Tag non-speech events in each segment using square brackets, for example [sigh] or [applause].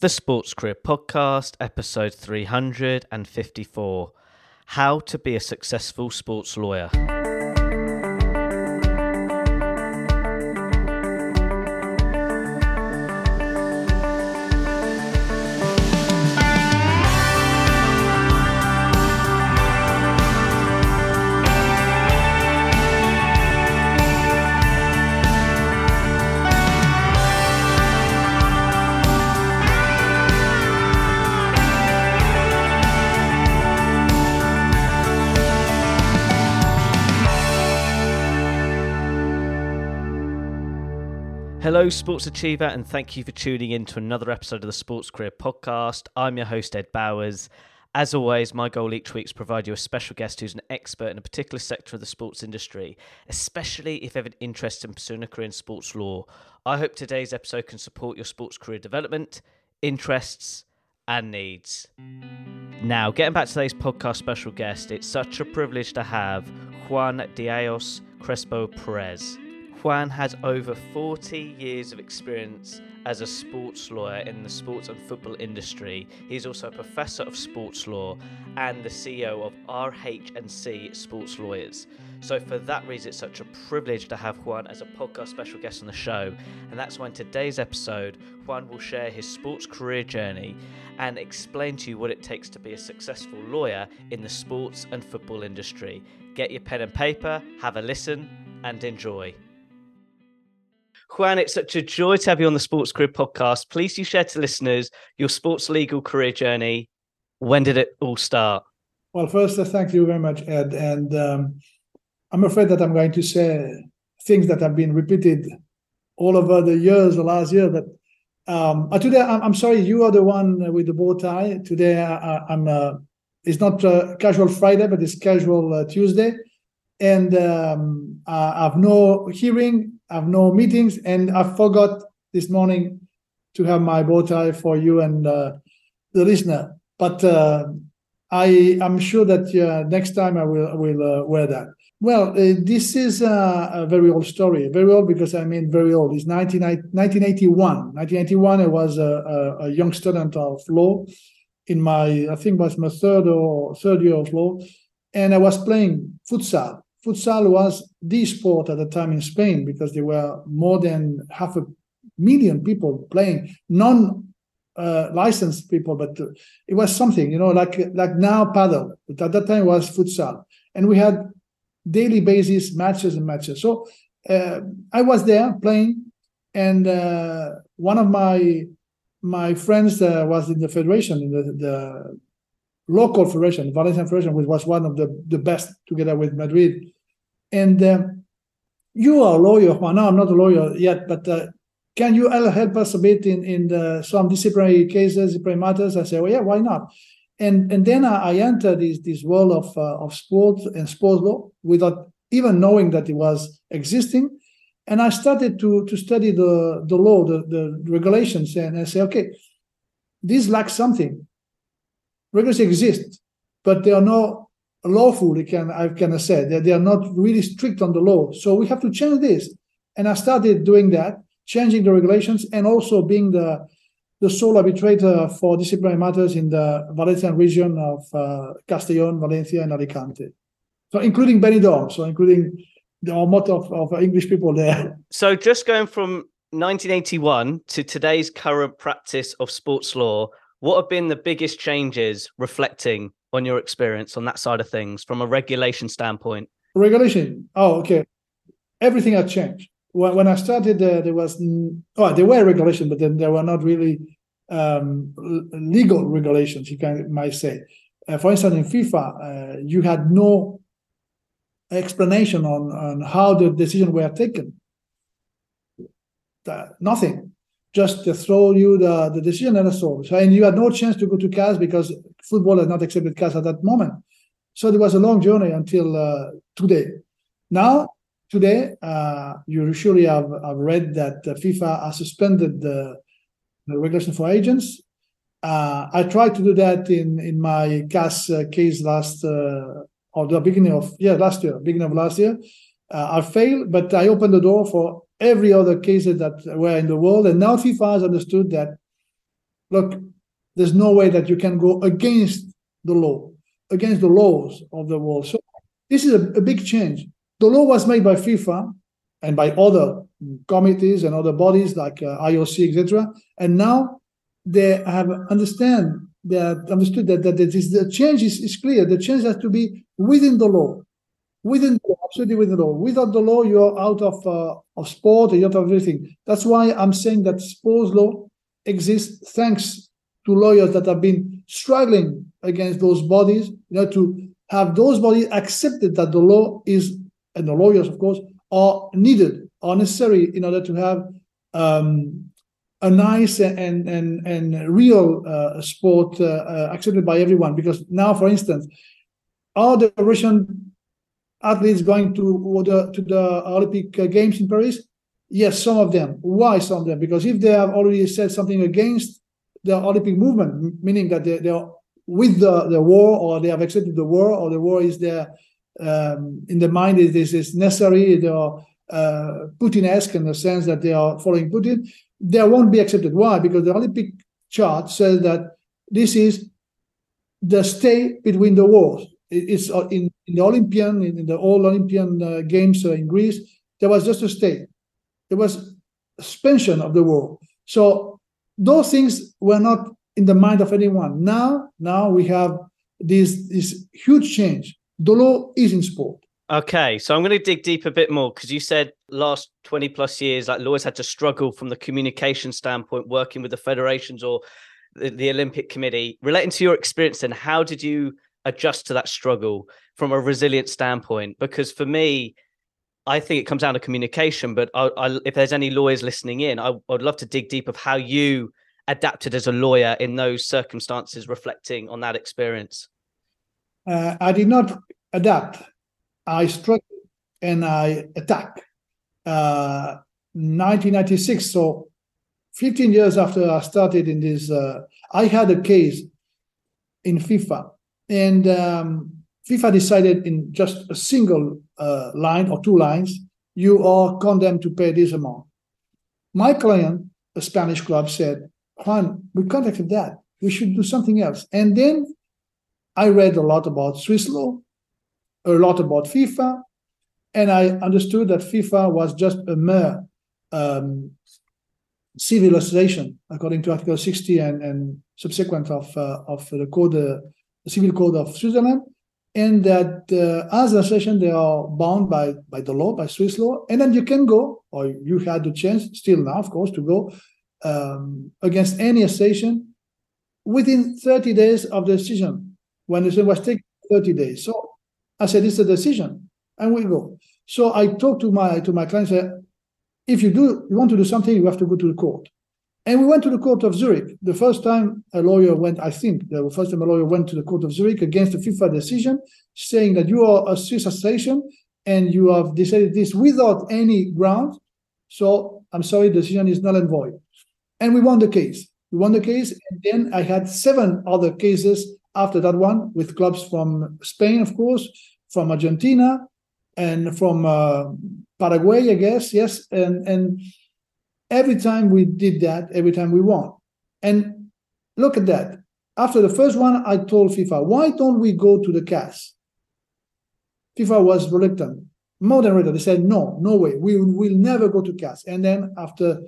The Sports Career Podcast, episode 354 How to Be a Successful Sports Lawyer. Hello, Sports Achiever, and thank you for tuning in to another episode of the Sports Career Podcast. I'm your host, Ed Bowers. As always, my goal each week is to provide you a special guest who's an expert in a particular sector of the sports industry, especially if you have an interest in pursuing a career in sports law. I hope today's episode can support your sports career development, interests, and needs. Now, getting back to today's podcast special guest, it's such a privilege to have Juan de Dios Crespo Perez. Juan has over 40 years of experience as a sports lawyer in the sports and football industry. He's also a professor of sports law and the CEO of RH&C Sports Lawyers. So for that reason, it's such a privilege to have Juan as a podcast special guest on the show. And that's why in today's episode, Juan will share his sports career journey and explain to you what it takes to be a successful lawyer in the sports and football industry. Get your pen and paper, have a listen, and enjoy. Juan, it's such a joy to have you on the Sports Career podcast. Please you share to listeners your sports legal career journey. When did it all start? Well, first, uh, thank you very much, Ed. And um, I'm afraid that I'm going to say things that have been repeated all over the years, the last year. But um, uh, today, I'm, sorry, you are the one with the bow tie. Today, I, am uh, it's not casual Friday, but it's casual uh, Tuesday. And um, I have no hearing I have no meetings, and I forgot this morning to have my bow tie for you and uh, the listener. But uh, I am sure that uh, next time I will will uh, wear that. Well, uh, this is a very old story, very old because I mean very old. It's 19, 1981. 1981, I was a, a, a young student of law in my, I think was my third or third year of law, and I was playing futsal futsal was the sport at the time in Spain because there were more than half a million people playing, non uh, licensed people, but uh, it was something, you know, like like now padel, but at that time was futsal, and we had daily basis matches and matches. So uh, I was there playing, and uh, one of my my friends uh, was in the federation, in the, the local federation, Valencian federation, which was one of the, the best together with Madrid. And uh, you are a lawyer. Juan. no, I'm not a lawyer yet, but uh, can you help us a bit in, in the, some disciplinary cases, disciplinary matters? I say, well, yeah, why not? And and then I, I entered this this world of uh, of sports and sports law without even knowing that it was existing. And I started to to study the the law, the, the regulations, and I say, okay, this lacks something regulations exist, but they are not lawful. Can I can say that they are not really strict on the law. So we have to change this. And I started doing that, changing the regulations, and also being the the sole arbitrator for disciplinary matters in the Valencian region of uh, Castellón, Valencia, and Alicante. So including Benidorm, so including the lot of, of English people there. So just going from 1981 to today's current practice of sports law, what have been the biggest changes reflecting on your experience on that side of things from a regulation standpoint? Regulation. Oh, okay. Everything had changed. When, when I started, uh, there was oh, there were regulations, but then there were not really um, legal regulations. You can might say. Uh, for instance, in FIFA, uh, you had no explanation on on how the decision were taken. nothing just to throw you the, the decision and that's all. So, and you had no chance to go to CAS because football had not accepted CAS at that moment. So it was a long journey until uh, today. Now, today, uh, you surely have, have read that FIFA has suspended the, the regulation for agents. Uh, I tried to do that in in my CAS uh, case last uh, or the beginning of yeah last year, beginning of last year. Uh, I failed, but I opened the door for every other cases that were in the world. And now FIFA has understood that look, there's no way that you can go against the law, against the laws of the world. So this is a, a big change. The law was made by FIFA and by other committees and other bodies like uh, IOC, etc. And now they have understand that understood that, that this, the change is, is clear. The change has to be within the law, within the law, absolutely within the law. Without the law, you're out of uh, of sport, you're out of everything. That's why I'm saying that sports law exists thanks to lawyers that have been struggling against those bodies, you know, to have those bodies accepted that the law is, and the lawyers, of course, are needed, are necessary in order to have um, a nice and and and real uh, sport uh, uh, accepted by everyone. Because now, for instance, are the Russian athletes going to the to the Olympic Games in Paris? Yes, some of them. Why some of them? Because if they have already said something against the Olympic movement, meaning that they, they are with the, the war or they have accepted the war or the war is there um, in the mind is this is necessary, they are uh, Putin-esque in the sense that they are following Putin, they won't be accepted. Why? Because the Olympic chart says that this is the stay between the wars. It's uh, in, in the Olympian, in the all Olympian uh, games uh, in Greece, there was just a state. There was suspension of the war. So those things were not in the mind of anyone. Now, now we have this this huge change. The law is in sport. Okay, so I'm going to dig deep a bit more because you said last 20 plus years, like lawyers had to struggle from the communication standpoint, working with the federations or the, the Olympic Committee. Relating to your experience, then, how did you adjust to that struggle from a resilient standpoint? Because for me, I think it comes down to communication. But I, I, if there's any lawyers listening in, I, would love to dig deep of how you adapted as a lawyer in those circumstances, reflecting on that experience. Uh, I did not adapt. I struggled and I attack. Uh, 1996, so 15 years after I started in this, uh, I had a case in FIFA, and um, FIFA decided in just a single uh, line or two lines, you are condemned to pay this amount. My client, a Spanish club, said, Juan, we can't accept that. We should do something else. And then I read a lot about Swiss law, a lot about FIFA, and I understood that FIFA was just a mere um, civil association, according to Article 60 and, and subsequent of, uh, of the code, uh, Civil Code of Switzerland and that uh, as an association they are bound by by the law by swiss law and then you can go or you had the chance still now of course to go um, against any association within 30 days of the decision. When the decision was taken 30 days. So i said it's a decision and we go. So i talked to my to my clients if you do you want to do something you have to go to the court and we went to the court of Zurich. The first time a lawyer went, I think the first time a lawyer went to the court of Zurich against the FIFA decision, saying that you are a Swiss association and you have decided this without any ground. So I'm sorry, the decision is null and void. And we won the case. We won the case. And then I had seven other cases after that one with clubs from Spain, of course, from Argentina, and from uh, Paraguay, I guess. Yes. And, and Every time we did that, every time we won. And look at that. After the first one, I told FIFA, why don't we go to the CAS? FIFA was reluctant, more than reluctant. They said, no, no way. We will never go to CAS. And then after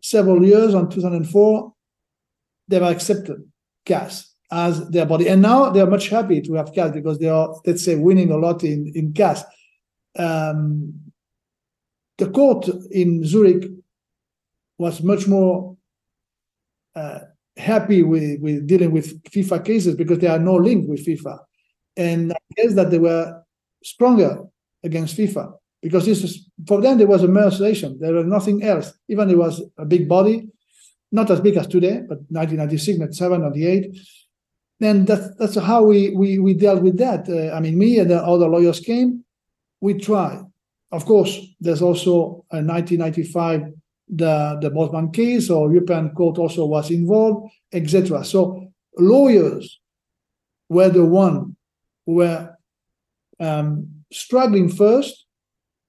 several years, on 2004, they were accepted CAS as their body. And now they're much happy to have CAS because they are, let's say, winning a lot in, in CAS. Um, the court in Zurich was much more uh, happy with, with dealing with FIFA cases because there are no link with FIFA. And I guess that they were stronger against FIFA because this is for them there was a mere. There was nothing else. Even there was a big body, not as big as today, but 1996, 97, 98. And that's that's how we we we dealt with that. Uh, I mean, me and the other lawyers came. We tried. Of course, there's also a 1995 the, the Bosman case or European Court also was involved, etc. So lawyers were the one who were um, struggling first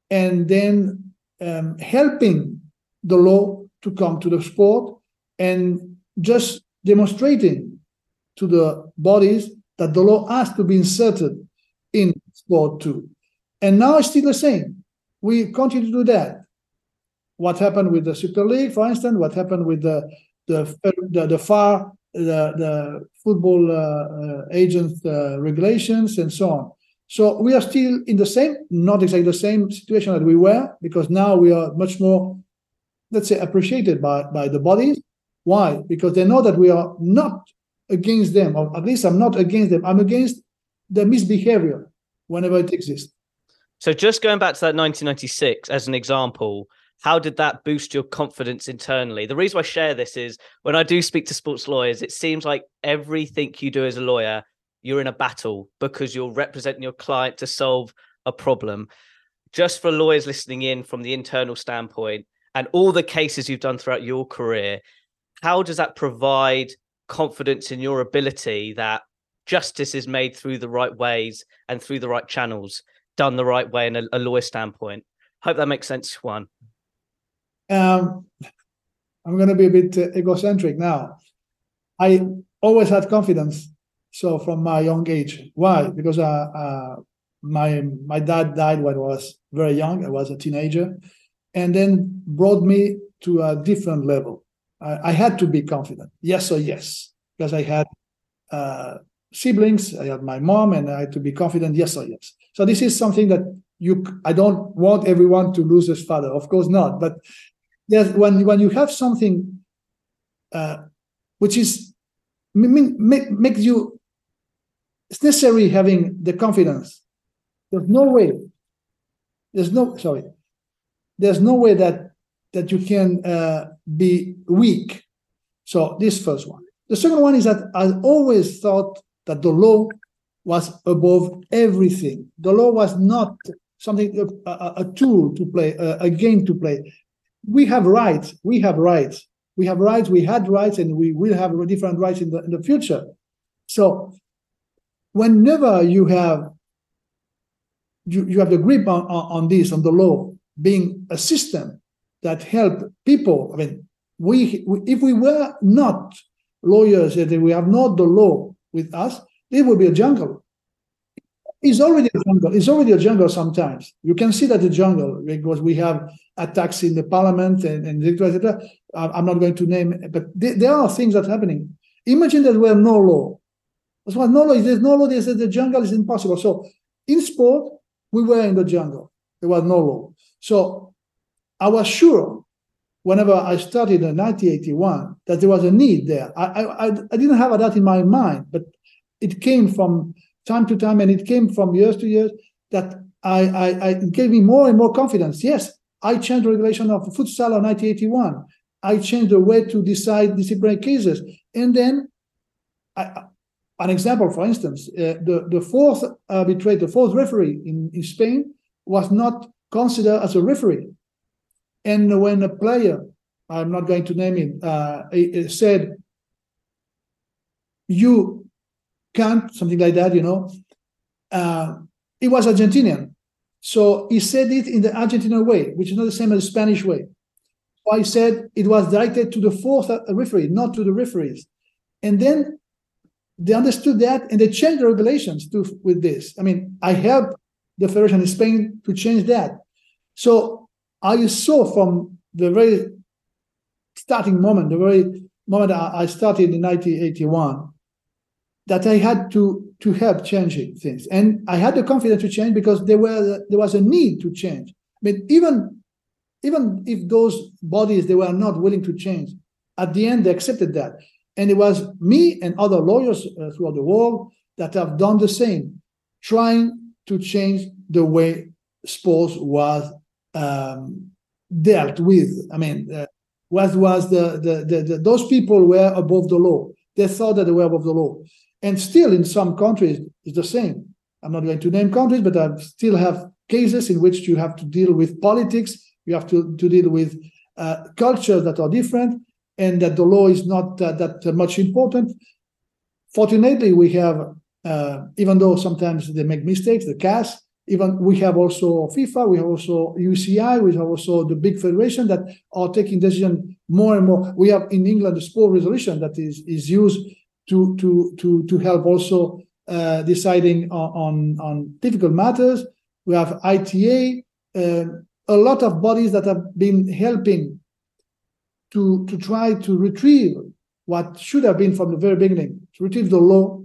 and then um, helping the law to come to the sport and just demonstrating to the bodies that the law has to be inserted in sport too. And now it's still the same. We continue to do that. What happened with the Super League, for instance, what happened with the the the, the FAR, the, the football uh, uh, agents uh, regulations, and so on. So we are still in the same, not exactly the same situation that we were, because now we are much more, let's say, appreciated by, by the bodies. Why? Because they know that we are not against them, or at least I'm not against them. I'm against the misbehavior whenever it exists. So just going back to that 1996 as an example, how did that boost your confidence internally? The reason I share this is when I do speak to sports lawyers, it seems like everything you do as a lawyer you're in a battle because you're representing your client to solve a problem. Just for lawyers listening in from the internal standpoint and all the cases you've done throughout your career, how does that provide confidence in your ability that justice is made through the right ways and through the right channels, done the right way in a, a lawyer standpoint? Hope that makes sense, Juan. Um, I'm going to be a bit uh, egocentric now. I always had confidence so from my young age, why? Because uh, uh, my my dad died when I was very young. I was a teenager, and then brought me to a different level. I, I had to be confident, yes or yes, because I had uh, siblings. I had my mom, and I had to be confident, yes or yes. So this is something that you. I don't want everyone to lose his father, of course not. But there's when when you have something uh, which is make, makes you it's necessary having the confidence. There's no way. There's no sorry. There's no way that that you can uh, be weak. So this first one. The second one is that I always thought that the law was above everything. The law was not something a, a tool to play, a, a game to play. We have rights. We have rights. We have rights. We had rights, and we will have different rights in the in the future. So whenever you have you, you have the grip on, on, on this, on the law, being a system that help people. I mean, we, we if we were not lawyers, if we have not the law with us, it would be a jungle. It's already a jungle. It's already a jungle sometimes. You can see that the jungle because we have attacks in the parliament and, and etc. I'm not going to name, but there are things that are happening. Imagine that there were no law. That's why no law. There's no law. Said the jungle is impossible. So in sport, we were in the jungle. There was no law. So I was sure whenever I started in 1981 that there was a need there. I, I, I didn't have that in my mind, but it came from time to time and it came from years to years that I, I, I gave me more and more confidence. Yes, I changed the regulation of futsal in 1981. I changed the way to decide disciplinary cases. And then I, an example, for instance, uh, the, the fourth arbitrator, the fourth referee in, in Spain was not considered as a referee. And when a player, I'm not going to name him, uh, said, you can't, something like that, you know, uh, he was Argentinian. So he said it in the Argentinian way, which is not the same as the Spanish way. So I said it was directed to the fourth referee, not to the referees. And then they understood that and they changed the regulations to with this. I mean, I helped the Federation in Spain to change that. So I saw from the very starting moment, the very moment I started in 1981, that I had to to help changing things, and I had the confidence to change because there were there was a need to change. I mean, even even if those bodies they were not willing to change, at the end they accepted that. And it was me and other lawyers uh, throughout the world that have done the same, trying to change the way sports was um, dealt with. I mean, uh, was the, the, the, the, those people were above the law. They thought that they were above the law. And still, in some countries, it's the same. I'm not going to name countries, but I still have cases in which you have to deal with politics, you have to, to deal with uh, cultures that are different, and that the law is not uh, that much important. Fortunately, we have, uh, even though sometimes they make mistakes, the CAS, even we have also FIFA, we have also UCI, we have also the big federation that are taking decision more and more. We have in England the sport resolution that is is used to to to to help also uh, deciding on, on, on difficult matters. We have ITA, uh, a lot of bodies that have been helping to to try to retrieve what should have been from the very beginning, to retrieve the law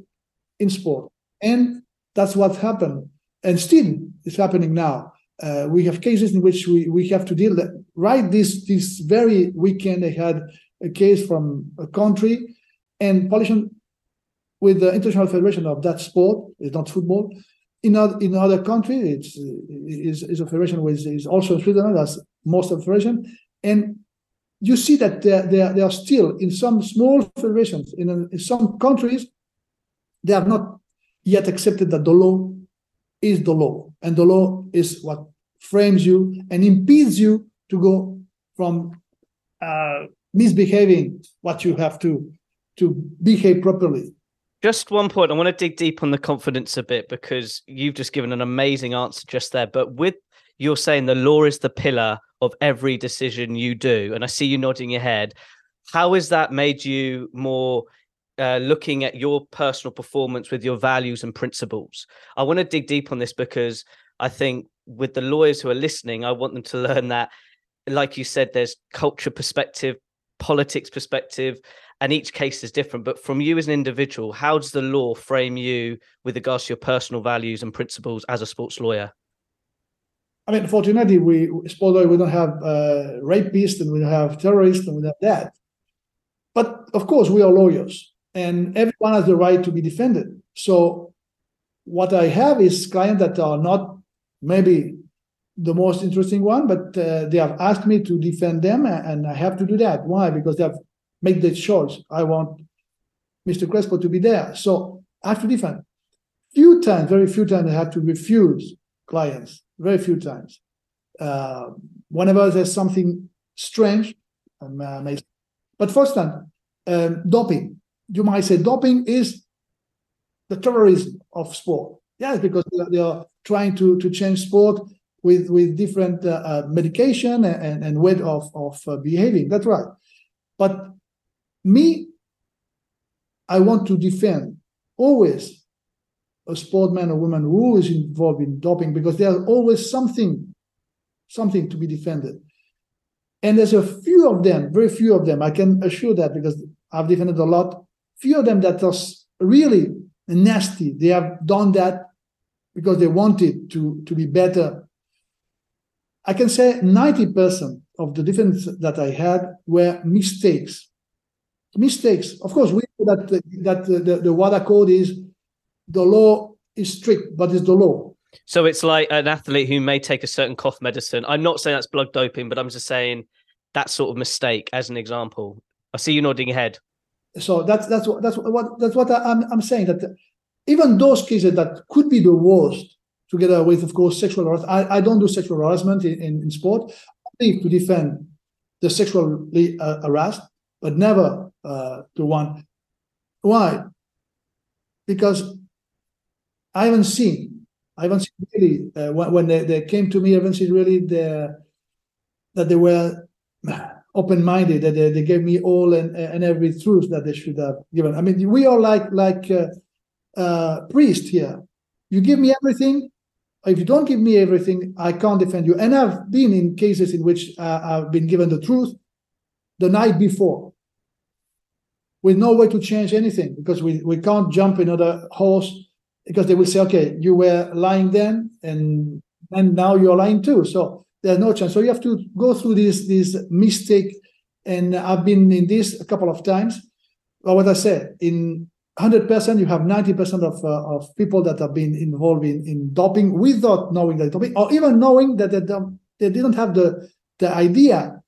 in sport, and that's what happened, and still is happening now. Uh, we have cases in which we, we have to deal right this this very weekend I had a case from a country and politicians with the International Federation of that sport. is not football. In other, in other countries, it's is, is a federation which is also in Switzerland. That's most of the federation, and you see that there, there, there are still in some small federations in, in some countries they have not yet accepted that the law is the law, and the law is what frames you and impedes you to go from uh, misbehaving what you have to to behave properly just one point. I want to dig deep on the confidence a bit because you've just given an amazing answer just there. But with you're saying the law is the pillar of every decision you do, and I see you nodding your head. How has that made you more uh, looking at your personal performance with your values and principles? I want to dig deep on this because I think with the lawyers who are listening, I want them to [laughs] learn that, like you said, there's culture perspective, politics perspective, and each case is different. But from you as an individual, how does the law frame you with regards to your personal values and principles as a sports lawyer? I mean, fortunately, we sport lawyer we don't have uh, rapists and we don't have terrorists and we don't have that. But of course, we are lawyers, and everyone has the right to be defended. So, what I have is clients that are not maybe the most interesting one, but uh, they have asked me to defend them, and I have to do that. Why? Because they have made the choice. I want Mr. Crespo to be there. So I have to defend. Few times, very few times, I had to refuse clients. Very few times. Uh, whenever there's something strange, um, uh, but first time, um, doping. You might say doping is the terrorism of sport. Yes, because they are trying to, to change sport with with different uh, uh, medication and, and way of of uh, behaving. That's right. But me, I want to defend always a sportman or woman who is involved in doping because there's always something, something to be defended. And there's a few of them, very few of them, I can assure that because I've defended a lot, few of them that are really nasty. They have done that because they wanted to, to be better. I can say 90% of the defense that I had were mistakes mistakes. Of course, we know that the, that the, the, the WADA code is the law is strict, but it's the law. So it's like an athlete who may take a certain cough medicine. I'm not saying that's blood doping, but I'm just saying that sort of mistake as an example. I see you nodding your head. So that's that's what that's what that's what I'm I'm saying that even those cases that could be the worst, together with of course sexual harassment. I, I don't do sexual harassment in, in, in sport. Only to defend the sexually uh, harassed, but never uh, to one. Why? Because I haven't seen, I haven't seen really uh, when, when they, they came to me, I haven't seen really the, that they were open-minded, that they, they gave me all and, and every truth that they should have given. I mean, we are like like uh, uh, priest here. You give me everything. If you don't give me everything, I can't defend you. And I've been in cases in which uh, I've been given the truth the night before with no way to change anything because we, we can't jump another horse because they will say, okay, you were lying then and and now you're lying too. So there's no chance. So you have to go through this this mistake. And I've been in this a couple of times. But what I said, in 100%, you have 90% of, uh, of people that have been involved in, in doping without knowing that doping, or even knowing that they, they didn't have the, the idea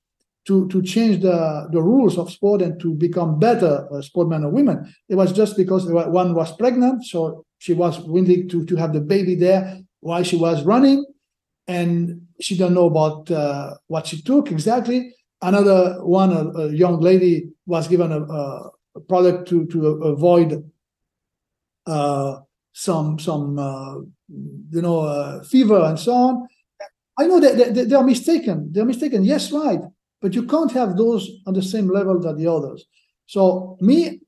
to, to change the, the rules of sport and to become better uh, sportmen or women. It was just because one was pregnant, so she was willing to, to have the baby there while she was running, and she don't know about uh, what she took exactly. Another one, a, a young lady, was given a, a product to to avoid uh, some some uh, you know, uh, fever and so on. I know that they, they are mistaken. They're mistaken. Yes, right. But you can't have those on the same level that the others. So me,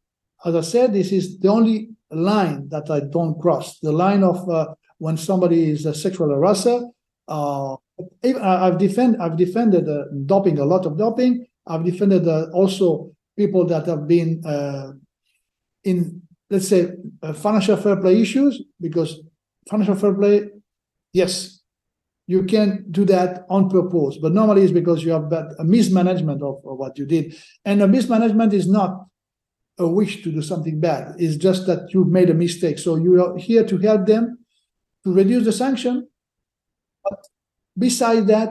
as I said, this is the only line that I don't cross. The line of uh, when somebody is a sexual harasser. Uh, I've defend I've defended uh, doping a lot of doping. I've defended also people that have been uh, in let's say uh, financial fair play issues because financial fair play, yes, you can do that on purpose, but normally it's because you have a mismanagement of, of what you did, and a mismanagement is not a wish to do something bad. It's just that you've made a mistake. So you are here to help them to reduce the sanction. But beside that,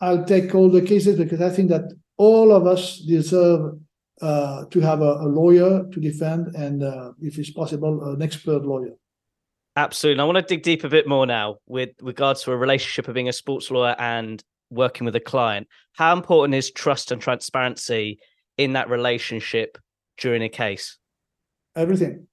I'll take all the cases because I think that all of us deserve uh, to have a, a, lawyer to defend and, uh, if it's possible, an expert lawyer. Absolutely. I want to dig deep a bit more now with regards to a relationship of being a sports lawyer and working with a client. How important is trust and transparency in that relationship during a case? Everything.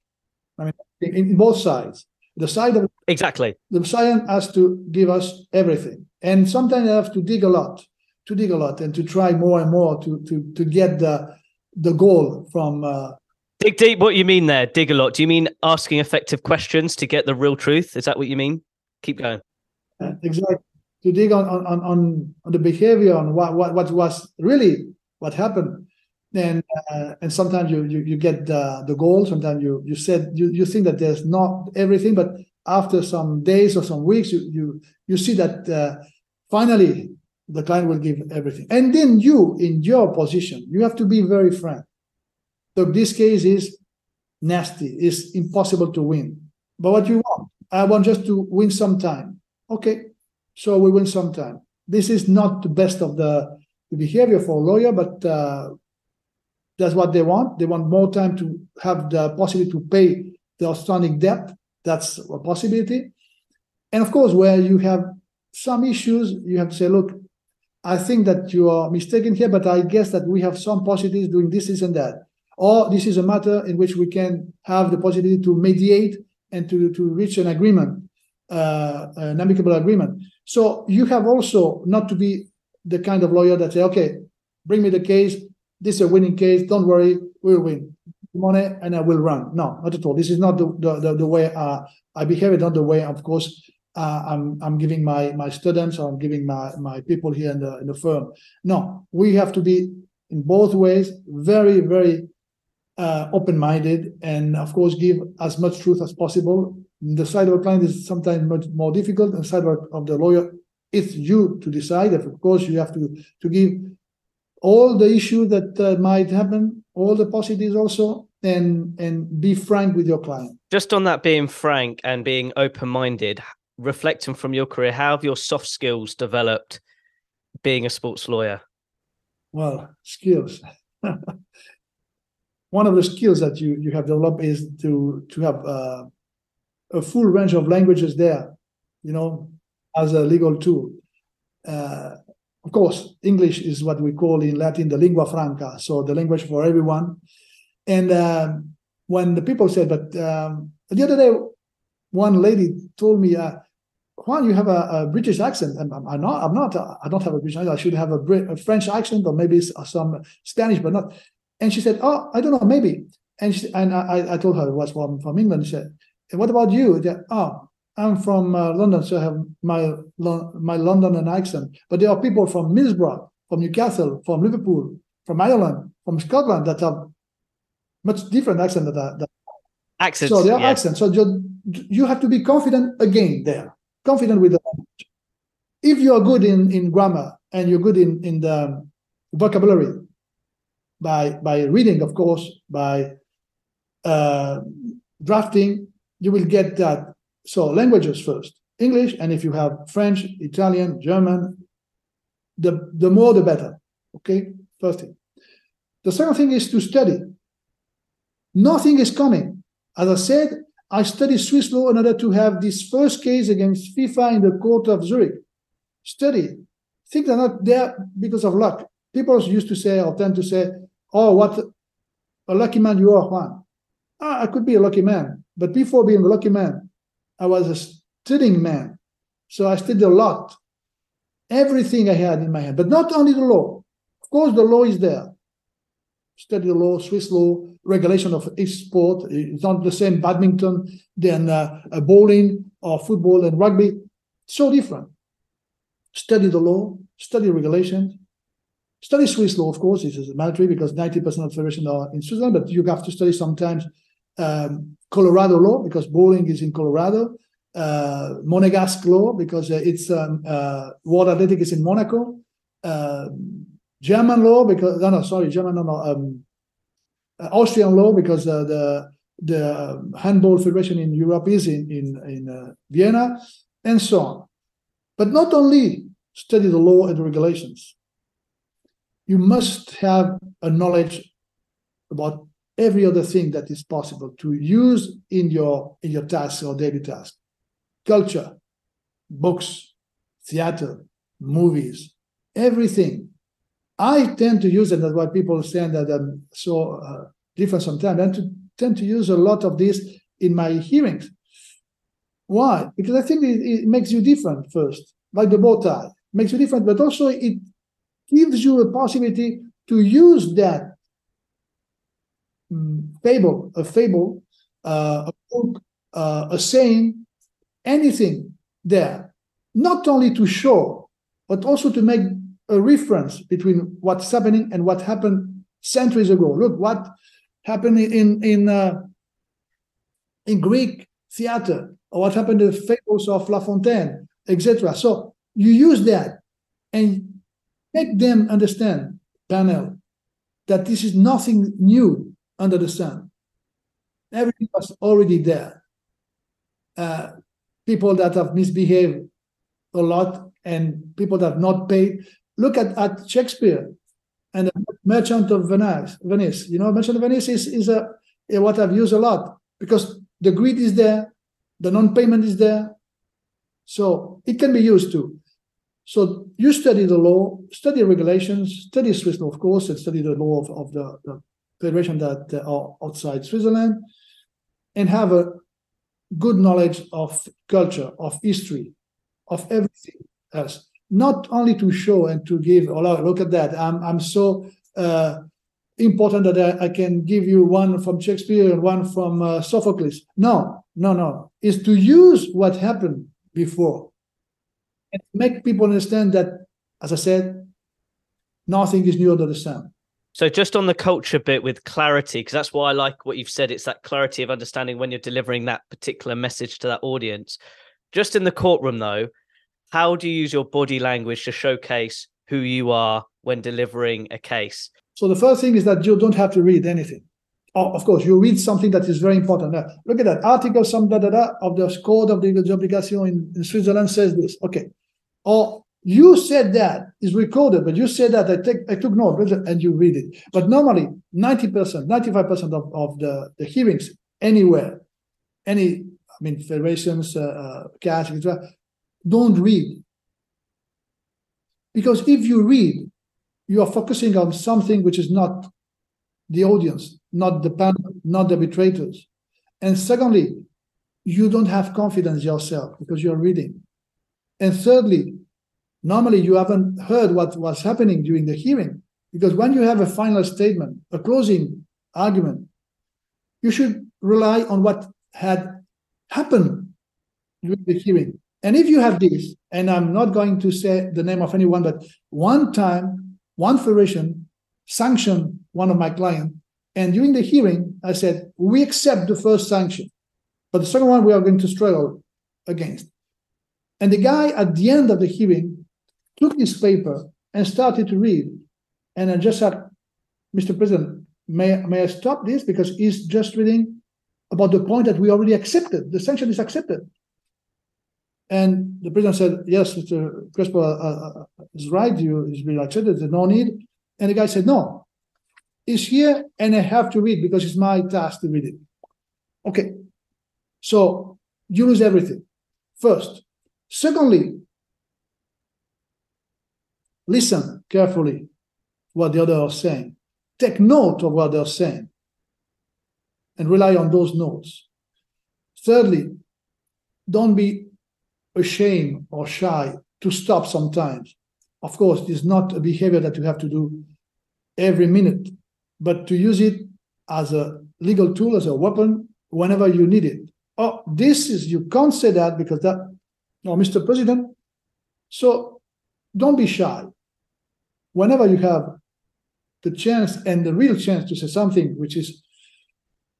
I mean, in both sides. The side of exactly the side has to give us everything, and sometimes I have to dig a lot, to dig a lot, and to try more and more to to to get the the goal from. Uh, dig deep. What you mean there? Dig a lot. Do you mean asking effective questions to get the real truth? Is that what you mean? Keep going. Uh, exactly. To dig on on on on the behavior on what what what was really what happened and uh, and sometimes you, you you get the the goal sometimes you you said you, you think that there's not everything but after some days or some weeks you you you see that uh, finally the client will give everything and then you in your position you have to be very frank so this case is nasty it's impossible to win but what you want i want just to win some time okay so we win some time this is not the best of the, the behavior for a lawyer but uh, that's what they want. They want more time to have the possibility to pay the outstanding debt. That's a possibility. And of course, where you have some issues, you have to say, look, I think that you are mistaken here, but I guess that we have some possibilities doing this, this, and that. Or this is a matter in which we can have the possibility to mediate and to, to reach an agreement, uh, an amicable agreement. So you have also not to be the kind of lawyer that say, okay, bring me the case, this is a winning case. Don't worry, we'll win money and I will run. No, not at all. This is not the the, the, the way uh, I behave. not the way, of course, uh, I'm I'm giving my my students or I'm giving my my people here in the in the firm. No, we have to be in both ways very very uh, open-minded and of course give as much truth as possible. The side of a client is sometimes much more difficult, and the side of the lawyer, it's you to decide. Of course, you have to to give all the issues that uh, might happen, all the positives also, and and be frank with your client. Just on that, being frank and being open minded, reflecting from your career, how have your soft skills developed being a sports lawyer? Well, skills. [laughs] One of the skills that you you have developed is to to have uh, a full range of languages there, you know, as a legal tool. Uh, of course, English is what we call in Latin the lingua franca, so the language for everyone. And um, when the people said, but um, the other day, one lady told me, uh, Juan, you have a, a British accent. And I'm, I'm, not, I'm not, I don't have a British accent. I should have a, Brit, a French accent or maybe some Spanish, but not. And she said, oh, I don't know, maybe. And she, and I, I told her it was from, from England. She said, what about you? Said, oh, I'm from uh, London, so I have my my London accent. But there are people from Middlesbrough, from Newcastle, from Liverpool, from Ireland, from Scotland that have much different accent than that. Accents. So there are yeah. accents. So you, you have to be confident again there, confident with the language. If you are good in, in grammar and you're good in, in the vocabulary, by by reading, of course, by uh, drafting, you will get that so languages first, English, and if you have French, Italian, German, the, the more the better. Okay, first thing. The second thing is to study. Nothing is coming. As I said, I studied Swiss law in order to have this first case against FIFA in the court of Zurich. Study. Things are not there because of luck. People used to say or tend to say, oh, what a lucky man you are, Juan. Ah, I could be a lucky man. But before being a lucky man, I was a studying man. So I studied a lot, everything I had in my hand, but not only the law. Of course, the law is there. Study the law, Swiss law, regulation of each sport. It's not the same badminton than uh, bowling or football and rugby. So different. Study the law, study regulations, study Swiss law, of course. This is mandatory because 90% of federations are in Switzerland, but you have to study sometimes um, Colorado law because bowling is in Colorado, uh, Monegasque law because uh, it's um, uh, World Athletic is in Monaco, uh, German law because no, no, sorry, German, no, no, um, Austrian law because uh, the the handball federation in Europe is in in in Vienna, and so on. But not only study the law and the regulations, you must have a knowledge about every other thing that is possible to use in your in your tasks or daily task. Culture books theater movies everything i tend to use it that's why people say that i'm so uh, different sometimes i tend to use a lot of this in my hearings. Why? Because i think it, it makes you different first like the bow tie makes you different but also it gives you a possibility to use that Mm, fable, a fable, uh, a book, uh, a saying, anything there, not only to show, but also to make a reference between what's happening and what happened centuries ago. Look what happened in in uh, in Greek theater, or what happened in the fables of La Fontaine, etc. So you use that and make them understand, panel, that this is nothing new under the sun. Everything was already there. Uh, people that have misbehaved a lot and people that have not paid. Look at, at Shakespeare and the Merchant of Venice. Venice, you know, Merchant of Venice is, is a, what I've used a lot because the greed is there, the non-payment is there, so it can be used too. So you study the law, study regulations, study Swiss law, of course, and study the law of, of the, the federation that uh, are outside Switzerland, and have a good knowledge of culture, of history, of everything else. Not only to show and to give, oh, look at that, I'm, I'm so uh, important that I, I, can give you one from Shakespeare and one from uh, Sophocles. No, no, no. Is to use what happened before and make people understand that, as I said, nothing is new under the sun. So just on the culture bit with clarity, because that's why I like what you've said. It's that clarity of understanding when you're delivering that particular message to that audience. Just in the courtroom, though, how do you use your body language to showcase who you are when delivering a case? So the first thing is that you don't have to read anything. Oh, of course, you read something that is very important. Now, look at that article, some da, da, da, of the Code of the Obligation in, in Switzerland says this. Okay. Or you said that is recorded, but you said that I take I took note and you read it. But normally, 90%, 95% of, of the, the hearings anywhere, any I mean federations, uh, uh CAS, etc., don't read. Because if you read, you are focusing on something which is not the audience, not the panel, not the arbitrators. And secondly, you don't have confidence yourself because you're reading. And thirdly, normally you haven't heard what was happening during the hearing because when you have a final statement a closing argument you should rely on what had happened during the hearing and if you have this and i'm not going to say the name of anyone but one time one federation sanctioned one of my clients and during the hearing i said we accept the first sanction but the second one we are going to struggle against and the guy at the end of the hearing took his paper and started to read. And I just said, Mr. President, may, may I stop this? Because he's just reading about the point that we already accepted. The sanction is accepted. And the president said, Yes, Mr. Crespo uh, uh, is right. You is accepted. There's no need. And the guy said, No, it's here and I have to read because it's my task to read it. Okay. So you lose everything. First. Secondly, Listen carefully what the other are saying. Take note of what they're saying and rely on those notes. Thirdly, don't be ashamed or shy to stop sometimes. Of course, it's not a behavior that you have to do every minute, but to use it as a legal tool, as a weapon, whenever you need it. Oh, this is, you can't say that because that, no, Mr. President. So don't be shy. Whenever you have the chance and the real chance to say something which is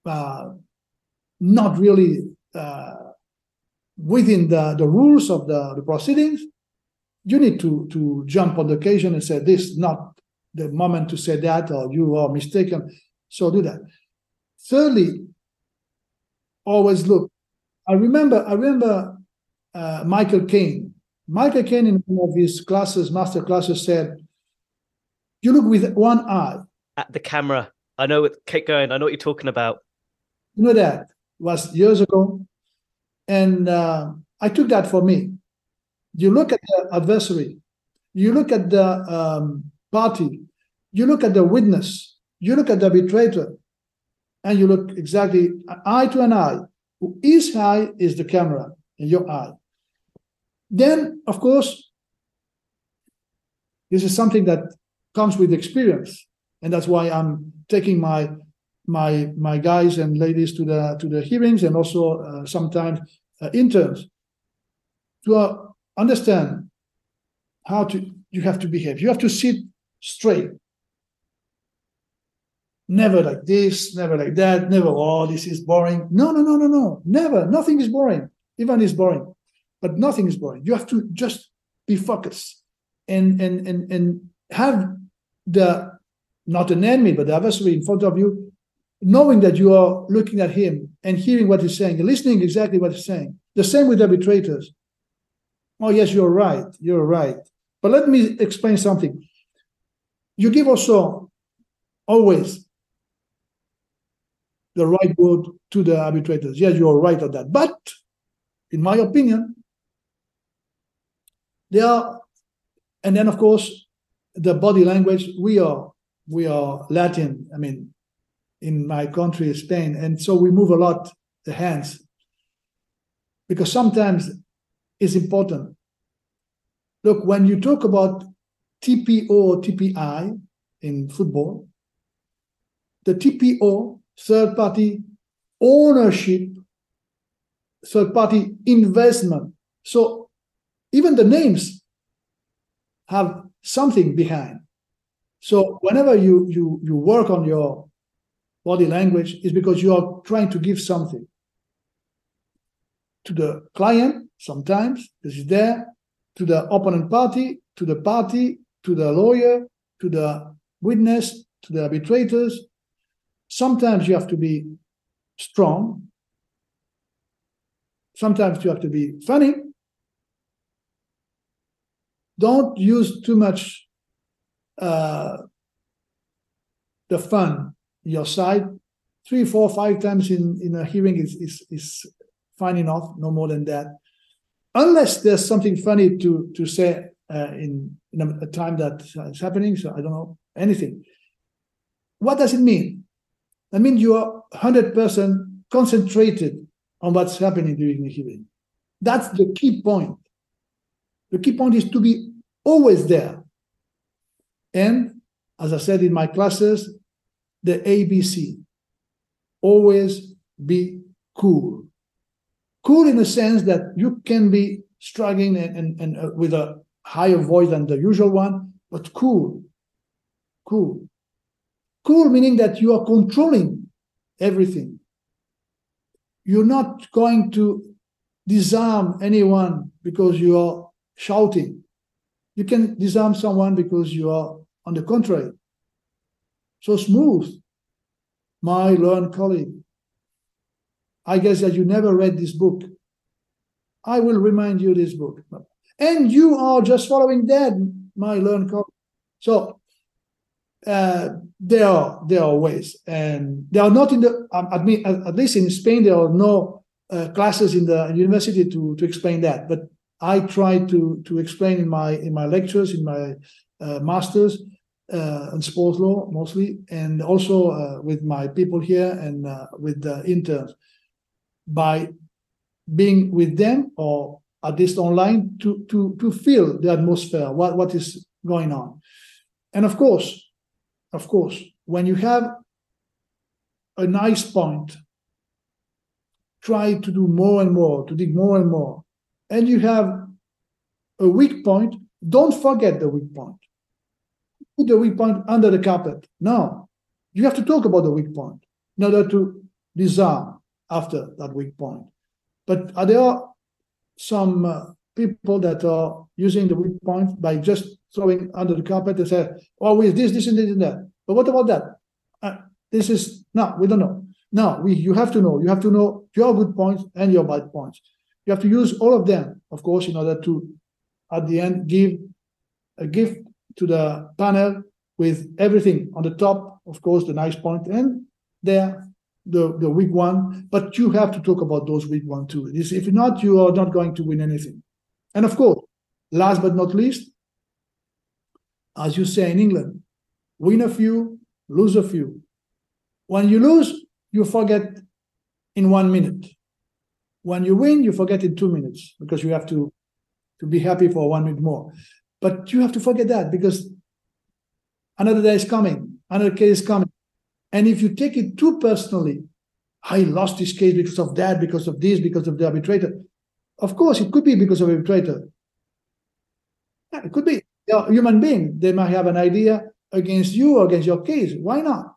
uh, not really uh, within the, the rules of the, the proceedings, you need to, to jump on the occasion and say, this is not the moment to say that, or you are mistaken. So do that. Thirdly, always look. I remember, I remember uh, Michael Caine. Michael Caine in one of his classes, master classes, said, "You look with one eye." At the camera, I know. It, keep going. I know what you're talking about. You know that was years ago, and uh, I took that for me. You look at the adversary, you look at the um, party, you look at the witness, you look at the arbitrator, and you look exactly eye to an eye. His eye is the camera in your eye. Then, of course, this is something that comes with experience, and that's why I'm taking my my my guys and ladies to the to the hearings and also uh, sometimes uh, interns to uh, understand how to you have to behave. You have to sit straight. Never like this, never like that, never, oh, this is boring. No, no, no, no, no. Never. Nothing is boring. Even is boring. But nothing is boring. You have to just be focused and and and and have the not an enemy, but the adversary in front of you, knowing that you are looking at him and hearing what he's saying, listening exactly what he's saying. The same with arbitrators. Oh, yes, you're right. You're right. But let me explain something. You give also always the right word to the arbitrators. Yes, you're right on that. But in my opinion, they are, and then of course, the body language, we are we are Latin. I mean, in my country, Spain, and so we move a lot the hands because sometimes it's important. Look, when you talk about TPO or TPI in football, the TPO, third party ownership, third party investment. So even the names have something behind. So whenever you you you work on your body language, is because you are trying to give something to the client sometimes this is there to the opponent party to the party to the lawyer to the witness to the arbitrators. Sometimes you have to be strong. Sometimes you have to be funny. Don't use too much uh, the fun your side three four five times in in a hearing is is, is fine enough, no more than that. Unless there's something funny to to say uh, in in a, a time that is happening, so I don't know anything. What does it mean? I mean you are hundred percent concentrated on what's happening during the hearing. That's the key point. The key point is to be always there. And as I said in my classes, the ABC always be cool cool in the sense that you can be struggling and, and, and uh, with a higher voice than the usual one, but cool. Cool. Cool meaning that you are controlling everything. You're not going to disarm anyone because you are shouting. You can disarm someone because you are on the contrary. So smooth, my learned colleague. I guess that you never read this book. I will remind you this book. And you are just following that, my learned colleague. So uh, there are there are ways, and they are not in the. Um, at, at, least in Spain, there are no uh, classes in the university to to explain that. But I try to to explain in my in my lectures, in my uh, masters uh, in sports law mostly, and also uh, with my people here and uh, with the interns by being with them or at least online, to to to feel the atmosphere, what what is going on, and of course, of course, when you have a nice point, try to do more and more, to dig more and more, and you have a weak point. Don't forget the weak point. Put the weak point under the carpet. No, you have to talk about the weak point in order to disarm after that weak point. But are there some uh, people that are using the weak point by just throwing under the carpet and say, "Oh, with this, this, and this, and that." But what about that? Uh, this is no, we don't know. No, we you have to know. You have to know your good points and your bad points. You have to use all of them, of course, in order to, at the end, give a gift to the panel with everything on the top, of course, the nice point, and there the, the weak one. But you have to talk about those weak one too. If not, you are not going to win anything. And of course, last but not least, as you say in England, win a few, lose a few. When you lose, you forget in one minute. When you win, you forget in two minutes because you have to, to be happy for one minute more. But you have to forget that because another day is coming, another case is coming. And if you take it too personally, I lost this case because of that, because of this, because of the arbitrator. Of course, it could be because of arbitrator. Yeah, it could be. A human being. They might have an idea against you or against your case. Why not?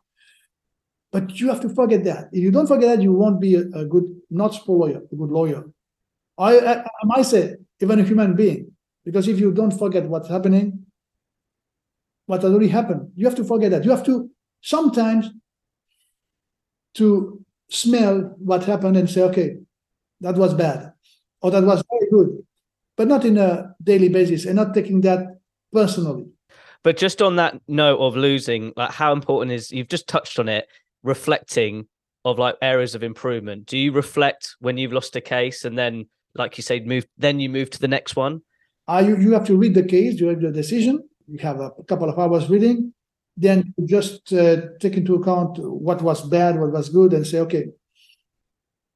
But you have to forget that. If you don't forget that, you won't be a, a good, not sport lawyer, a good lawyer. I, I, I might say, even a human being, because if you don't forget what's happening, what has already happened, you have to forget that. You have to sometimes to smell what happened and say, okay, that was bad, or that was very good, but not in a daily basis and not taking that personally. But just on that note of losing, like how important is you've just touched on it, reflecting of like areas of improvement. Do you reflect when you've lost a case and then, like you said, move then you move to the next one? Uh, you, you have to read the case, you have the decision, you have a couple of hours reading, then just uh, take into account what was bad, what was good, and say, okay,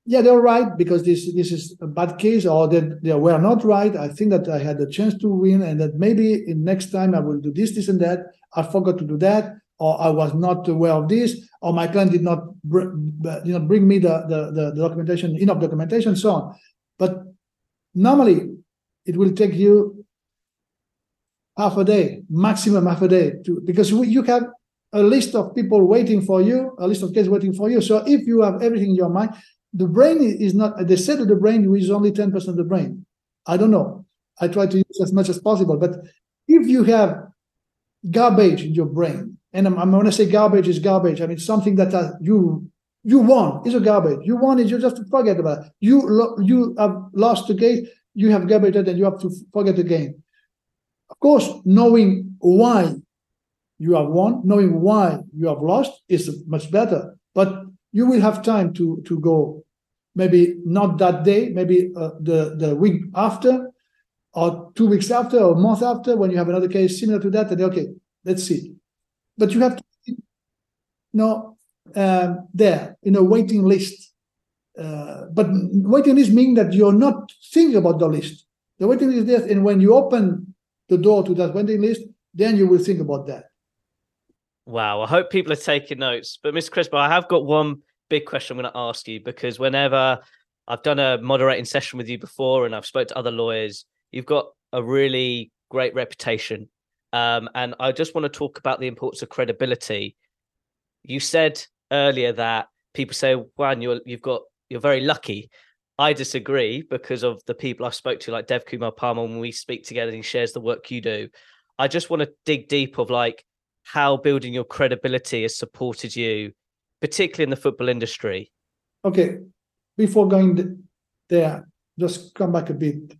yeah, they're right because this this is a bad case, or that they were not right. I think that I had a chance to win, and that maybe in next time I will do this, this, and that. I forgot to do that, or I was not aware of this, or my client did not br- did not bring me the, the the documentation, enough documentation, so on. But normally, it will take you half a day, maximum half a day, to because you have a list of people waiting for you, a list of cases waiting for you. So if you have everything in your mind, the brain is not. They said that the brain is only ten percent of the brain. I don't know. I try to use as much as possible, but if you have garbage in your brain, and I'm, I'm say garbage is garbage, I mean something that uh, you you won is a garbage. You won it. You just forget about it. You you have lost the case. You have garbage, and you have to forget again. Of course, knowing why you have won, knowing why you have lost is much better. But you will have time to to go, maybe not that day, maybe uh, the the week after, or two weeks after, or month after, when you have another case similar to that. And okay, let's see. But you have to, you know, um, there in a waiting list. Uh, but waiting list means that you're not thinking about the list. The waiting list is there, and when you open the door to that waiting list, then you will think about that. Wow, I hope people are taking notes. But Mr. Crespo, I have got one big question I'm going to ask you because whenever I've done a moderating session with you before and I've spoke to other lawyers, you've got a really great reputation. Um, and I just want to talk about the importance of credibility. You said earlier that people say, "Juan, you're you've got you're very lucky." I disagree because of the people I spoke to, like Dev Kumar Parmar, when we speak together and he shares the work you do. I just want to dig deep of like how building your credibility has supported you, particularly in the football industry. Okay, before going there, just come back a bit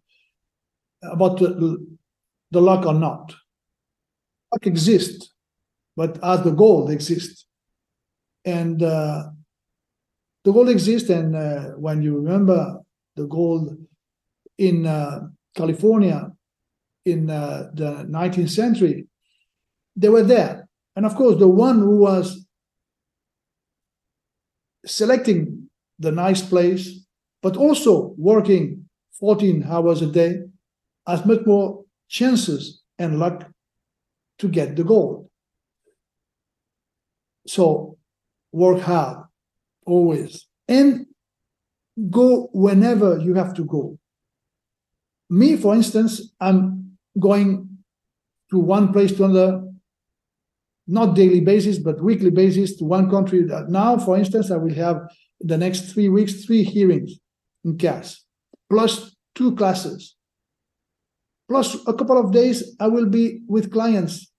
about the, the luck or not. Luck exists, but as the goal exists. And uh, the gold exists, and uh, when you remember the gold in uh, California in uh, the 19th century, they were there. And of course, the one who was selecting the nice place, but also working 14 hours a day, has much more chances and luck to get the gold. So work hard always and go whenever you have to go. Me, for instance, I'm going to one place to another, not daily basis, but weekly basis to one country. That Now, for instance, I will have the next three weeks, three hearings in CAS, plus two classes. Plus a couple of days, I will be with clients.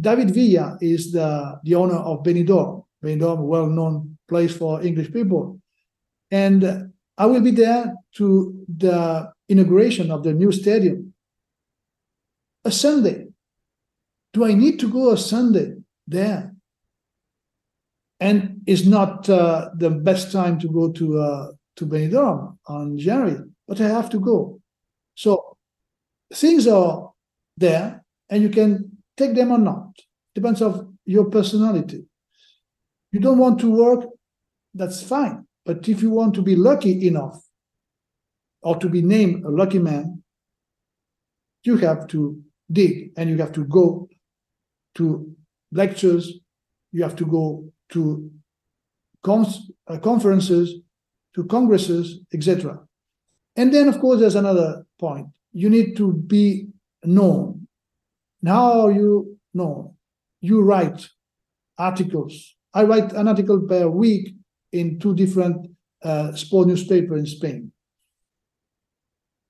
David Villa is the, the owner of Benidorm, Benidorm, well-known place for English people. And I will be there to the inauguration of the new stadium. A Sunday. Do I need to go a Sunday there? And it's not uh, the best time to go to uh, to Benidorm on January, but I have to go. So things are there, and you can take them or not. Depends of your personality. You don't want to work, that's fine. But if you want to be lucky enough or to be named a lucky man, you have to dig and you have to go to lectures, you have to go to cons- uh, conferences, to congresses, etc. And then, of course, there's another point. You need to be known. And how are you known? You write articles. I write an article per week in two different uh, sport newspapers in Spain.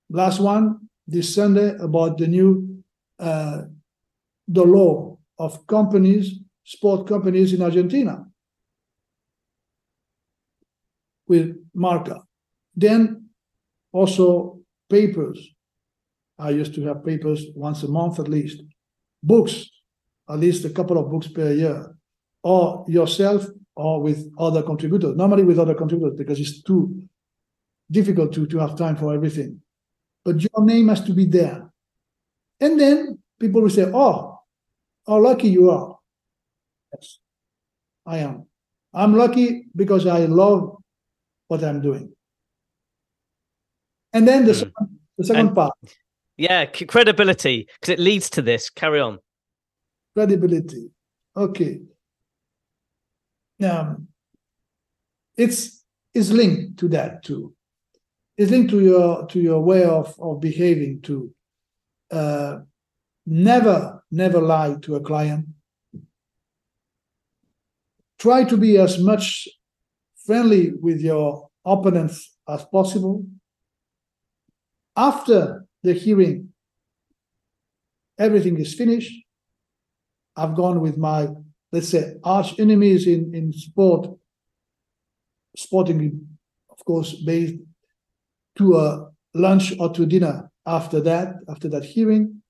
Last one this Sunday about the new uh, the law of companies, sport companies in Argentina with Marca. Then also papers. I used to have papers once a month at least. Books, at least a couple of books per year. Or yourself or with other contributors, normally with other contributors, because it's too difficult to, to have time for everything. But your name has to be there. And then people will say, Oh, how lucky you are. Yes, I am. I'm lucky because I love what I'm doing. And then the, mm. second, the second and, part. Yeah, credibility, because it leads to this. Carry on. Credibility. Okay um, it's is linked to that too. It's linked to your to your way of of behaving too. Uh, never never lie to a client. Try to be as much friendly with your opponents as possible. After the hearing, everything is finished. I've gone with my let's say, arch enemies in, in sport, sporting, of course, based to a lunch or to dinner after that, after that hearing,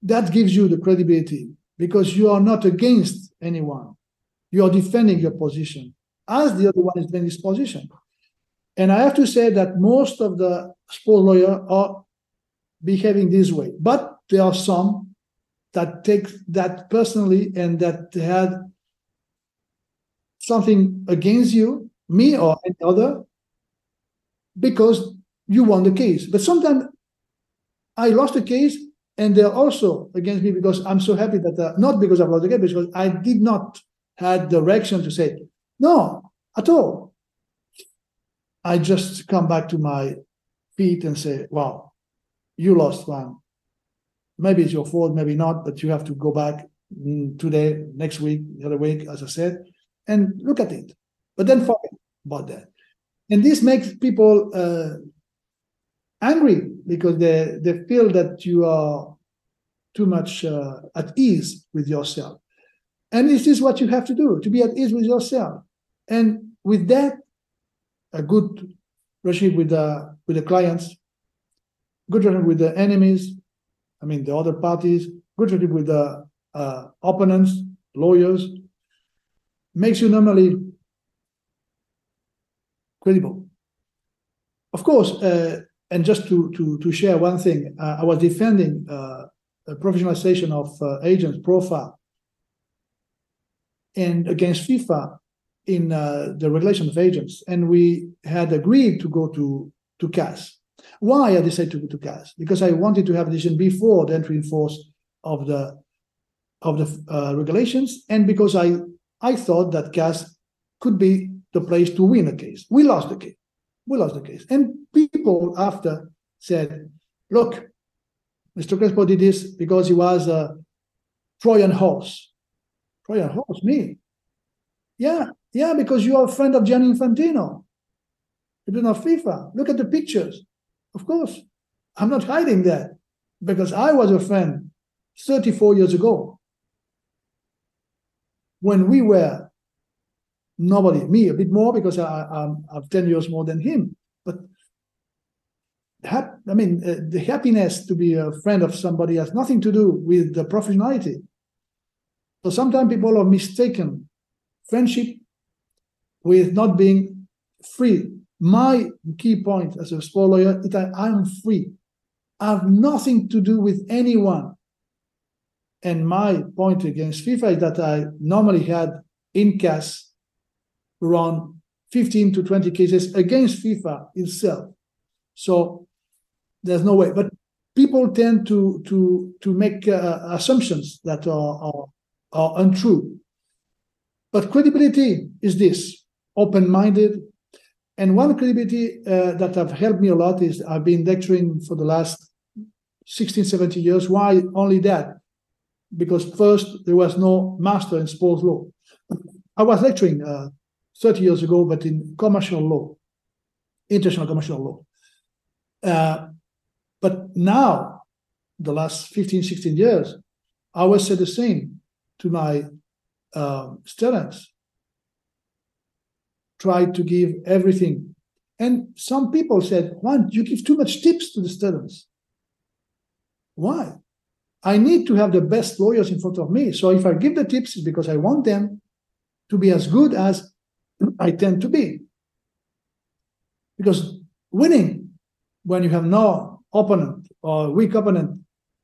that gives you the credibility because you are not against anyone. You are defending your position as the other one is defending his position. And I have to say that most of the sport lawyers are behaving this way, but there are some that take that personally and that had something against you, me or any other, because you won the case. But sometimes I lost the case and they're also against me because I'm so happy that, uh, not because I lost the case, because I did not had direction to say, no, at all. I just come back to my feet and say, wow, you lost one maybe it's your fault, maybe not, but you have to go back mm, today, next week, the other week, as I said, and look at it. But then forget about that. And this makes people uh, angry because they, they feel that you are too much uh, at ease with yourself. And this is what you have to do to be at ease with yourself. And with that, a good relationship with the with the clients, good relationship with the enemies, I mean, the other parties, good relationship with the uh, opponents, lawyers, makes you normally credible. Of course, uh, and just to, to, to share one thing, uh, I was defending uh, a professionalization of uh, agents, profile, and against FIFA in uh, the regulation of agents. And we had agreed to go to to CAS. Why I decided to go to CAS? Because I wanted to have a decision before the entry in force of the of the uh, regulations, and because I I thought that CAS could be the place to win a case. We lost the case. We lost the case, and people after said, "Look, Mr. Crespo did this because he was a Trojan horse." Trojan horse, me? Yeah, yeah, because you are a friend of Gianni Infantino. You know FIFA. Look at the pictures. Of course, I'm not hiding that because I was a friend 34 years ago when we were nobody, me a bit more because I, I'm, I'm 10 years more than him. But hap- I mean, uh, the happiness to be a friend of somebody has nothing to do with the professionality. So sometimes people are mistaken friendship with not being free. My key point as a sport lawyer is that I'm free. I have nothing to do with anyone. And my point against FIFA is that I normally had in CAS around 15 to 20 cases against FIFA itself. So there's no way. But people tend to to to make uh, assumptions that are, are are untrue. But credibility is this open-minded. And one credibility uh, that have helped me a lot is I've been lecturing for the last 16, 17 years. Why only that? Because first, there was no master in sports law. I was lecturing uh, 30 years ago, but in commercial law, international commercial law. Uh, but now, the last 15, 16 years, I always say the same to my uh, students. Try to give everything. And some people said, Juan, you give too much tips to the students. Why? I need to have the best lawyers in front of me. So if I give the tips, it's because I want them to be as good as I tend to be. Because winning when you have no opponent or weak opponent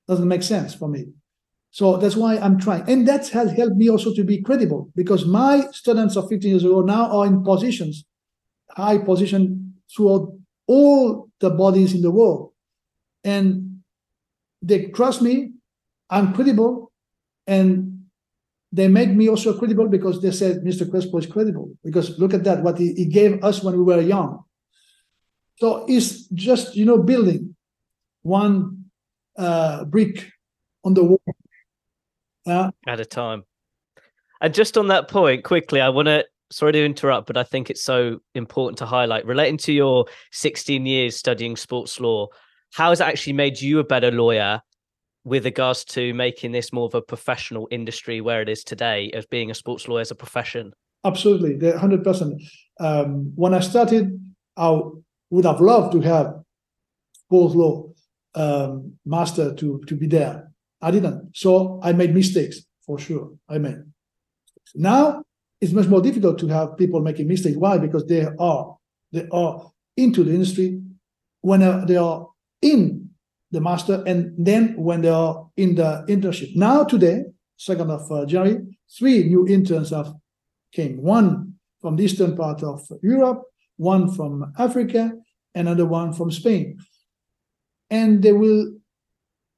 doesn't make sense for me. So that's why I'm trying. And that has helped me also to be credible because my students of 15 years ago now are in positions, high position throughout all the bodies in the world. And they trust me, I'm credible, and they make me also credible because they said Mr. Crespo is credible. Because look at that, what he, he gave us when we were young. So it's just, you know, building one uh, brick on the wall at a time. And just on that point, quickly, I want to sorry to interrupt, but I think it's so important to highlight relating to your 16 years studying sports law. How has it actually made you a better lawyer with regards to making this more of a professional industry where it is today, of being a sports lawyer as a profession? Absolutely, the hundred percent. Um, when I started, I would have loved to have sports law um, master to to be there I didn't. So I made mistakes for sure. I made. Now it's much more difficult to have people making mistakes. Why? Because they are they are into the industry when they are in the master and then when they are in the internship. Now today, second of uh, January, three new interns have came. One from the eastern part of Europe, one from Africa, another one from Spain, and they will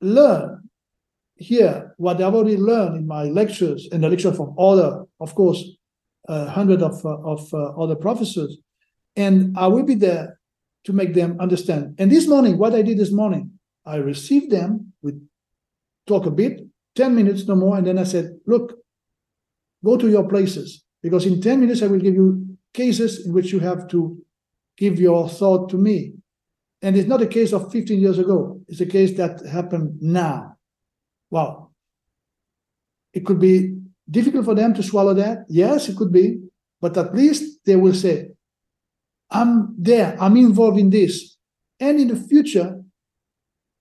learn here what I've already learned in my lectures and the lecture from other, of course, uh, hundred of, uh, of uh, other professors, and I will be there to make them understand. And this morning, what I did this morning, I received them, we talk a bit, 10 minutes no more, and then I said, look, go to your places, because in 10 minutes I will give you cases in which you have to give your thought to me. And it's not a case of 15 years ago, it's a case that happened now. Wow. It could be difficult for them to swallow that. Yes, it could be. But at least they will say, I'm there, I'm involved in this. And in the future,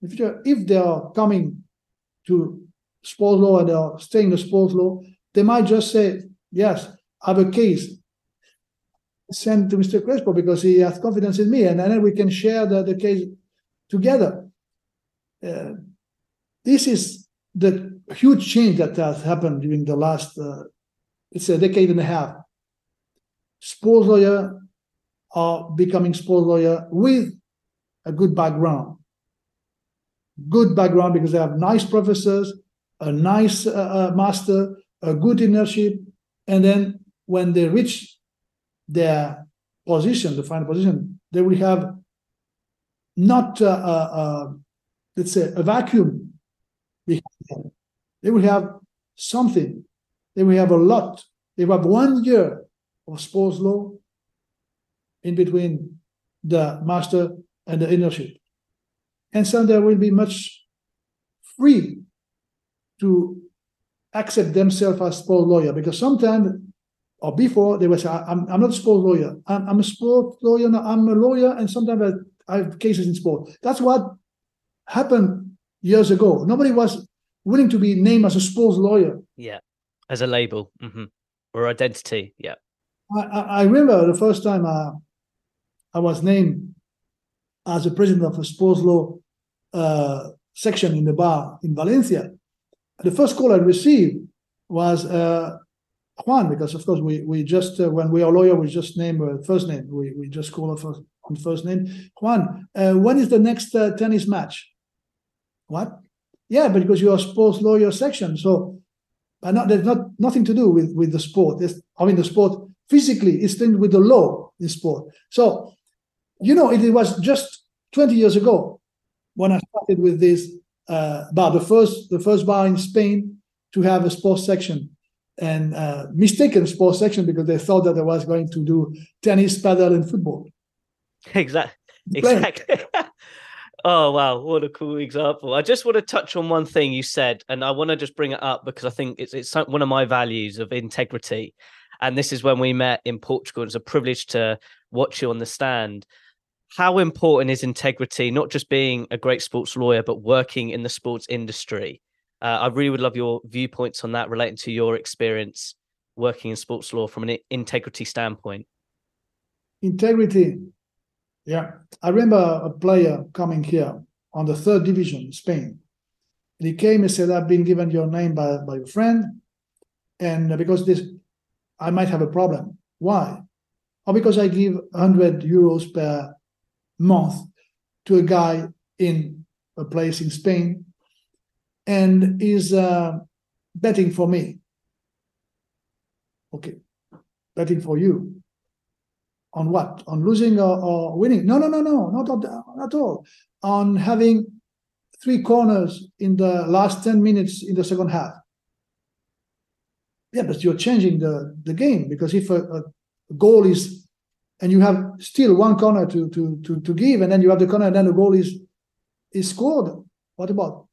in the future, if they are coming to sports law and they are staying in the sports law, they might just say, Yes, I have a case. Send to Mr. Crespo because he has confidence in me, and then we can share the, the case together. Uh, this is the huge change that has happened during the last, uh, it's a decade and a half. Sports lawyer are becoming sports lawyer with a good background. Good background because they have nice professors, a nice uh, uh, master, a good internship, and then when they reach their position, the final position, they will have not uh, uh, uh let's say a vacuum. They will have something. They will have a lot. They will have one year of sports law in between the master and the internship. And so they will be much free to accept themselves as sport lawyer because sometimes or before they would say, I'm, I'm not a sport lawyer. I'm, I'm a sport lawyer. I'm a lawyer. And sometimes I, I have cases in sport. That's what happened years ago. Nobody was willing to be named as a sports lawyer. Yeah. As a label mm-hmm. or identity. Yeah. I, I remember the first time I, I was named as a president of a sports law uh, section in the bar in Valencia. The first call I received was uh, Juan, because of course we we just uh, when we are lawyer we just name uh, first name we we just call her on first name. Juan, uh, when is the next uh, tennis match? What? Yeah, because you are sports lawyer section, so but not, there's not nothing to do with with the sport. It's, I mean the sport physically is linked with the law in sport. So you know it, it was just 20 years ago when I started with this uh, bar, the first the first bar in Spain to have a sports section and uh, mistaken sports section because they thought that I was going to do tennis, padel, and football. [laughs] Exactly. Exactly. [laughs] oh wow, what a cool example! I just want to touch on one thing you said, and I want to just bring it up because I think it's it's one of my values of integrity. And this is when we met in Portugal. It's a privilege to watch you on the stand how important is integrity, not just being a great sports lawyer, but working in the sports industry? Uh, I really would love your viewpoints on that relating to your experience working in sports law from an integrity standpoint. Integrity. Yeah. I remember a player coming here on the third division in Spain. And he came and said, I've been given your name by, by a friend. And because this, I might have a problem. Why? Or because I give 100 euros per month to a guy in a place in Spain and is uh, betting for me. Okay, betting for you. On what? On losing or, or winning? No, no, no, no, not at all. On having three corners in the last 10 minutes in the second half. Yeah, but you're changing the, the game because if a, a goal is and you have still one corner to to to to give, and then you have the corner, and then the goal is is scored. What about?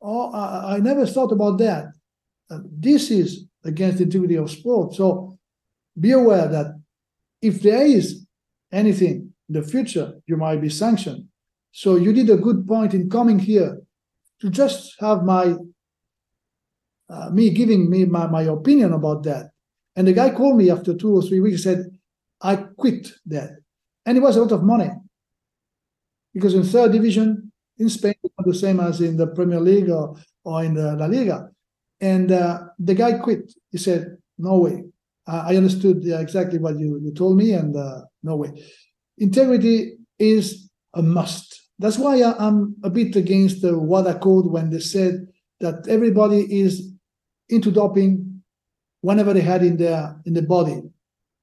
Oh, I, I never thought about that. Uh, this is against the integrity of sport. So be aware that if there is anything in the future, you might be sanctioned. So you did a good point in coming here to just have my uh, me giving me my, my opinion about that. And the guy called me after two or three weeks said, I quit that. And it was a lot of money. Because in third division in Spain, not the same as in the Premier League or, or in the La Liga. And uh, the guy quit. He said, No way. I understood exactly what you, you told me, and uh, no way. Integrity is a must. That's why I, am a bit against the WADA code when they said that everybody is into doping whenever they had in their in the body.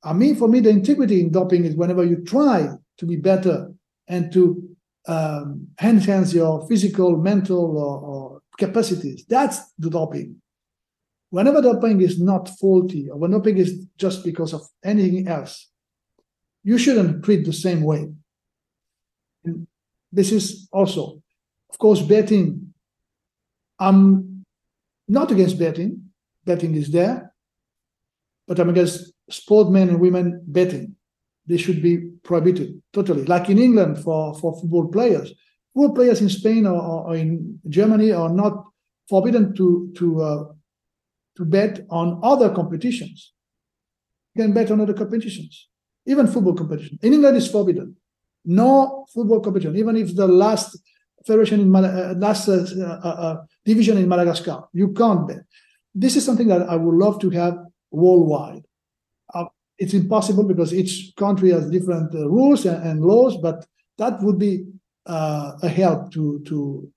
I mean, for me, the integrity in doping is whenever you try to be better and to um, enhance your physical, mental, or, or capacities. That's the doping. Whenever doping is not faulty, or when doping is just because of anything else, you shouldn't treat the same way. And this is also, of course, betting. I'm not against betting. Betting is there, but I'm against sportsmen and women betting. They should be prohibited totally, like in England for, for football players. Football players in Spain or, or in Germany are not forbidden to to uh, to bet on other competitions. You can bet on other competitions, even football competition. In England, it's forbidden. No football competition, even if the last federation in uh, last uh, uh, uh, division in Madagascar, you can't bet. This is something that I would love to have worldwide it's impossible because each country has different uh, rules and, and, laws, but that would be uh, a help to to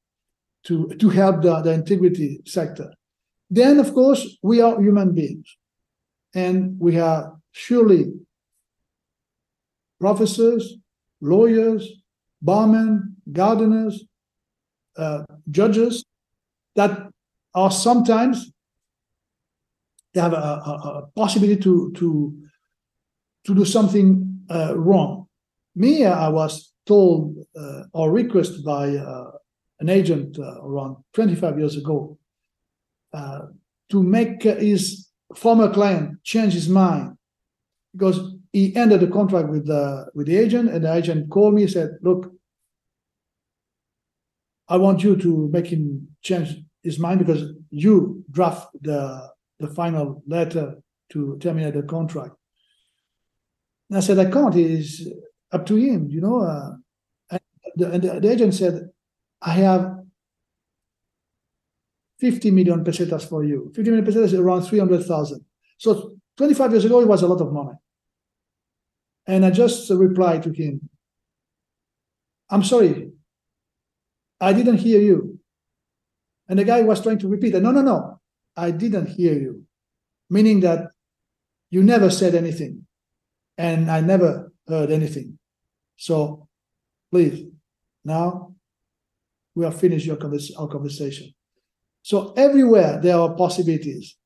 to to help the, the integrity sector. Then, of course, we are human beings, and we are surely professors, lawyers, barmen, gardeners, uh, judges that are sometimes they have a, a, a possibility to to to do something uh, wrong. Me, I was told uh, or requested by uh, an agent uh, around 25 years ago uh, to make his former client change his mind because he ended the contract with the with the agent, and the agent called me and said, "Look, I want you to make him change his mind because you draft the the final letter to terminate the contract." And I said, "I can't. It's up to him, you know." Uh, and, the, and the agent said, "I have 50 million pesetas for you. 50 million pesetas is around 300,000. So 25 years ago, it was a lot of money. And I just replied to him, I'm sorry, I didn't hear you. And the guy was trying to repeat. No, no, no, I didn't hear you. Meaning that you never said anything. And I never heard anything. So please, now we have finished your convers- our conversation. So everywhere there are possibilities.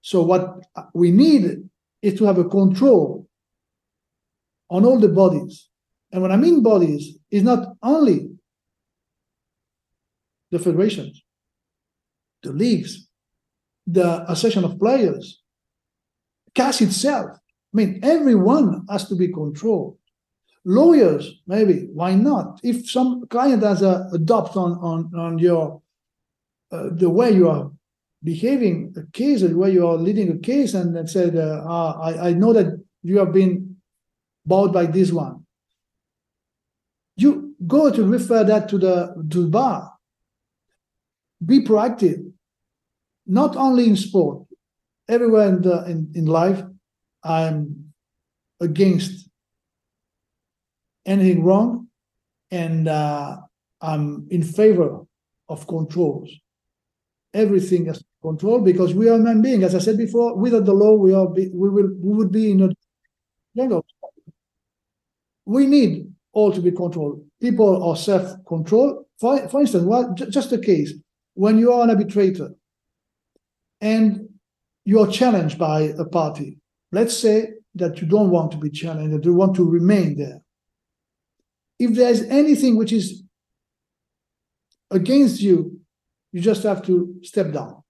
So what we need is to have a control on all the bodies. And when I mean bodies, is not only the federations, the leagues, the association of players, CAS itself. I mean, everyone has to be controlled. Lawyers, maybe, why not? If some client has a, a doubt on, on, on your uh, the way you are behaving a case, the way you are leading a case, and, said, uh, ah, I, I know that you have been bought by this one. You go to refer that to the to the bar. Be proactive, not only in sport, everywhere in the in, in life. I'm against anything wrong, and uh, I'm in favor of controls. Everything is controlled because we are human beings. As I said before, without the law, we are be, we will we would be in a jungle we need all to be controlled. People are self-controlled. For, for instance, well, just a case when you are an arbitrator and you are challenged by a party. Let's say that you don't want to be challenged, that you want to remain there. If there is anything which is against you, you just have to step down.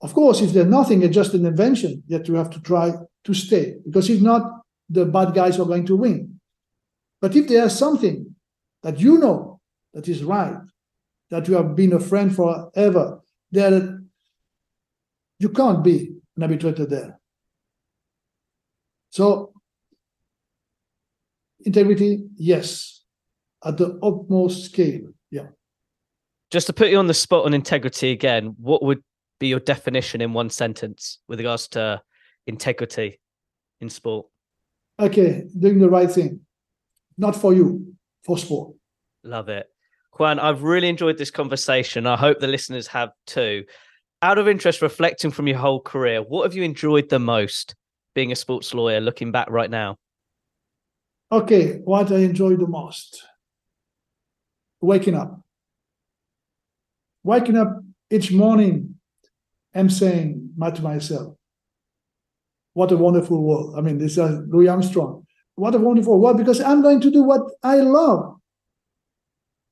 Of course, if there's nothing, it's just an invention, that you have to try to stay, because if not, the bad guys are going to win. But if there's something that you know that is right, that you have been a friend forever, that you can't be an arbitrator there. So, integrity, yes, at the utmost scale. Just to put you on the spot on integrity again, what would be your definition in one sentence with regards to integrity in sport? Okay, doing the right thing not for you, for sport. Love it. Juan, I've really enjoyed this conversation. I hope the listeners have too. Out of interest, reflecting from your whole career, what have you enjoyed the most being a sports lawyer looking back right now? Okay, what I enjoy the most waking up. Waking up each morning and saying to myself, what a wonderful world. I mean, this is Louis Armstrong. What a wonderful world because I'm going to do what I love.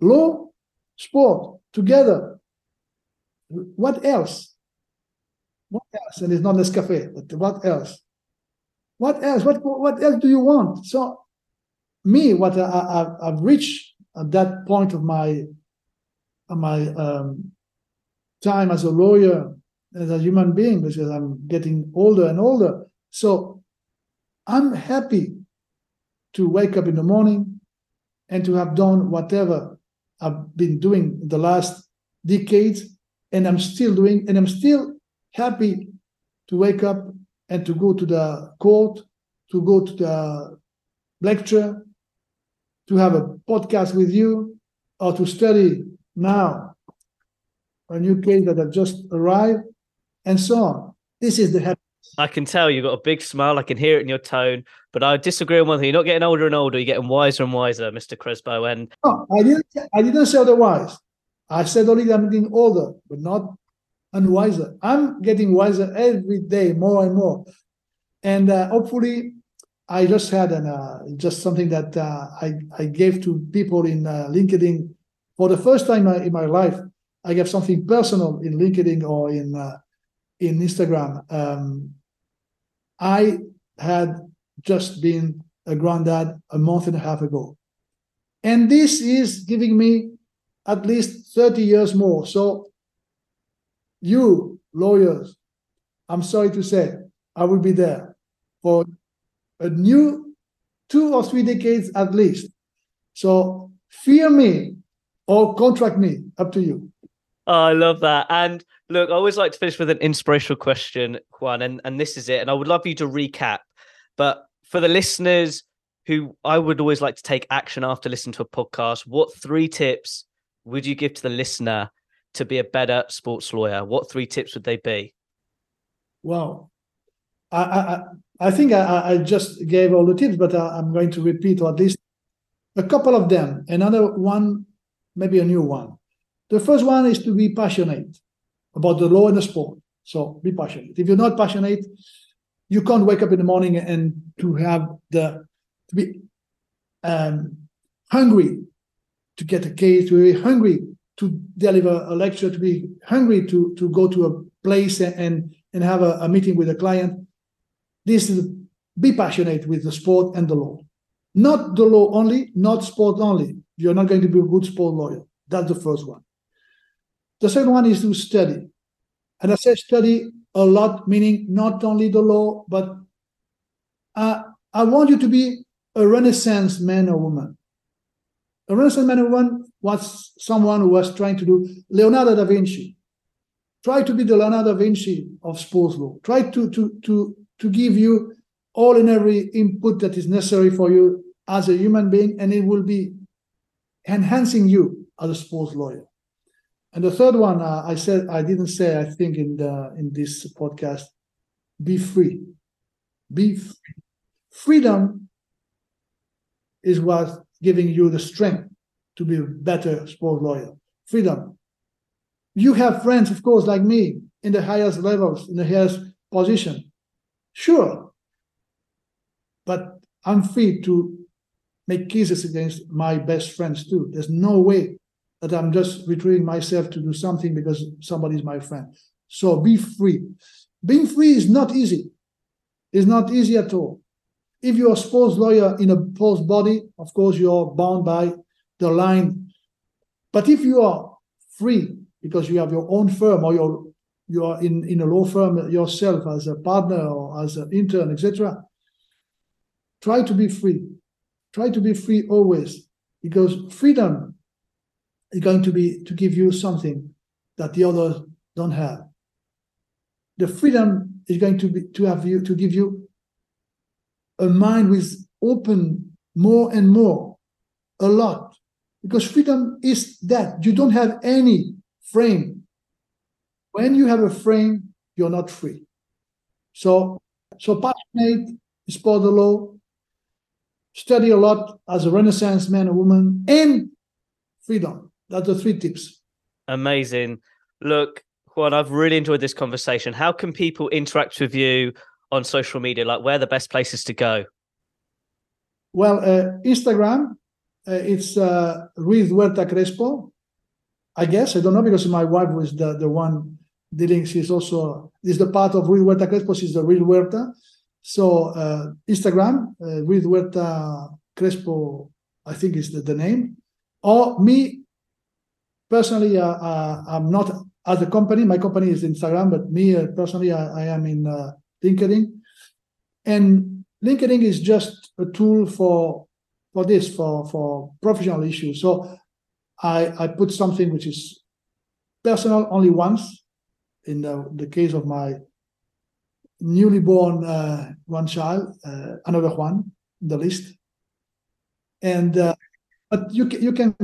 Law, sport, together. What else? What else? And it's not Nescafe, but what else? What else? What, what else do you want? So, me, what I, I, have reached at that point of my, my um, time as a lawyer, as a human being, because I'm getting older and older. So, I'm happy to wake up in the morning and to have done whatever I've been doing the last decades, and I'm still doing, and I'm still happy to wake up and to go to the court, to go to the lecture, to have a podcast with you or to study now a new case that have just arrived and so on. This is the happiness. I can tell you've got a big smile. I can hear it in your tone, but I disagree on one thing. You're not getting older and older. You're getting wiser and wiser, Mr. Crespo. And no, I didn't. I didn't say otherwise. I said only that I'm getting older, but not unwiser. I'm getting wiser every day, more and more. And uh, hopefully, I just had an uh, just something that uh, I I gave to people in uh, LinkedIn for the first time in my life. I have something personal in LinkedIn or in uh, in Instagram. Um, I had just been a granddad a month and a half ago, and this is giving me at least 30 years more. So you lawyers, I'm sorry to say, I will be there for a new two or three decades at least. So fear me or contract me, up to you. Oh, I love that. And look, I always like to finish with an inspirational question, Juan, and, and this is it. And I would love you to recap. But for the listeners who I would always like to take action after listening to a podcast, what three tips would you give to the listener to be a better sports lawyer? What three tips would they be? Well, I I, I think I, I just gave all the tips, but I, I'm going to repeat or at least a couple of them. Another one, maybe a new one. The first one is to be passionate about the law and the sport. So be passionate. If you're not passionate, you can't wake up in the morning and to have the to be um, hungry to get a case, to be hungry to deliver a lecture, to be hungry to, to go to a place and, and have a, a meeting with a client. This is be passionate with the sport and the law. Not the law only, not sport only. You're not going to be a good sport lawyer. That's the first one. The second one is to study. And I say study a lot, meaning not only the law, but uh, I want you to be a Renaissance man or woman. A Renaissance man or woman was someone who was trying to do Leonardo da Vinci. Try to be the Leonardo da Vinci of sports law. Try to, to, to, to give you all and every input that is necessary for you as a human being, and it will be enhancing you as a sports lawyer. And the third one, uh, I said I didn't say. I think in the in this podcast, be free. Be free. Freedom is what giving you the strength to be a better sports lawyer. Freedom. You have friends, of course, like me, in the highest levels, in the highest position. Sure. But I'm free to make cases against my best friends too. There's no way that I'm just retrieving myself to do something because somebody is my friend. So be free. Being free is not easy. It's not easy at all. If you're a sports lawyer in a post body, of course, you're bound by the line. But if you are free because you have your own firm or you're you are in, in a law firm yourself as a partner or as an intern, etc., try to be free. Try to be free always because freedom is going to be to give you something that the others don't have. The freedom is going to be to have you to give you a mind with open more and more, a lot because freedom is that you don't have any frame. When you have a frame, you're not free. So, so passionate, sport the law, study a lot as a Renaissance man or woman, and freedom. That's the three tips. Amazing. Look, Juan, I've really enjoyed this conversation. How can people interact with you on social media? Like, where are the best places to go? Well, uh, Instagram uh, it's uh, Ruiz Huerta Crespo. I guess I don't know because my wife was the the one dealing. She's also is the part of Ruiz Huerta Crespo. She's the real Huerta. So uh, Instagram uh, Ruiz Huerta Crespo. I think is the, the name. Or me personally, uh, uh, I'm not as a company. My company is Instagram, but me uh, personally, I, I, am in uh, LinkedIn. And LinkedIn is just a tool for for this for for professional issues. So I I put something which is personal only once in the, the case of my newly born uh, one child, uh, another one, the list. And uh, but you can, you can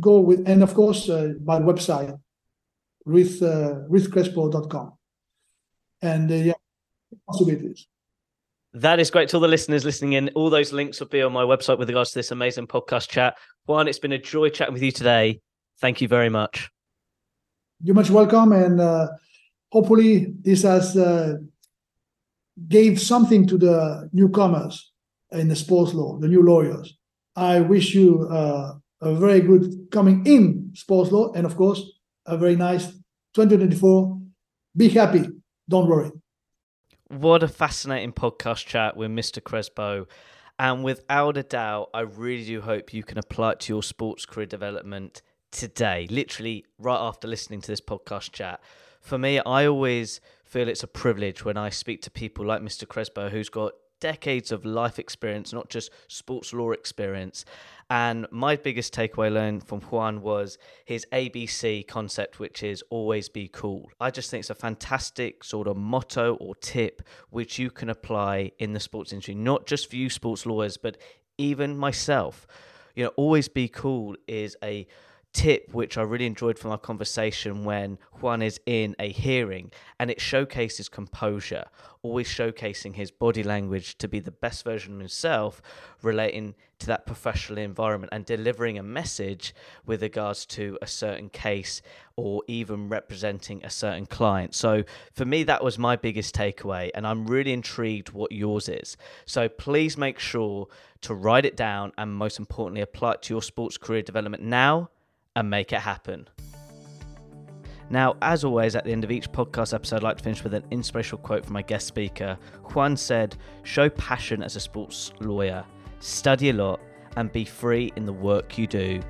go with, and of course, uh, my website, with uh, ruthcrespo.com. And uh, yeah, possibilities. That is great to all the listeners listening in. All those links will be on my website with regards to this amazing podcast chat. Juan, it's been a joy chatting with you today. Thank you very much. You're much welcome, and uh, hopefully this has uh, gave something to the newcomers in the sports law, the new lawyers. I wish you uh, a very good coming in sports law, and of course, a very nice 2024. Be happy. Don't worry. What a fascinating podcast chat with Mr. Crespo. And without a doubt, I really do hope you can apply it to your sports career development today, literally right after listening to this podcast chat. For me, I always feel it's a privilege when I speak to people like Mr. Crespo, who's got decades of life experience, not just sports law experience. And my biggest takeaway learned from Juan was his ABC concept, which is always be cool. I just think it's a fantastic sort of motto or tip which you can apply in the sports industry, not just for you sports lawyers, but even myself. You know, always be cool is a tip which I really enjoyed from our conversation when Juan is in a hearing and it showcases composure, always showcasing his body language to be the best version of himself, relating to that professional environment and delivering a message with regards to a certain case or even representing a certain client. So for me, that was my biggest takeaway, and I'm really intrigued what yours is. So please make sure to write it down and most importantly, apply it to your sports career development now and make it happen. Now, as always, at the end of each podcast episode, I'd like to finish with an inspirational quote from my guest speaker. Juan said, Show passion as a sports lawyer, study a lot, and be free in the work you do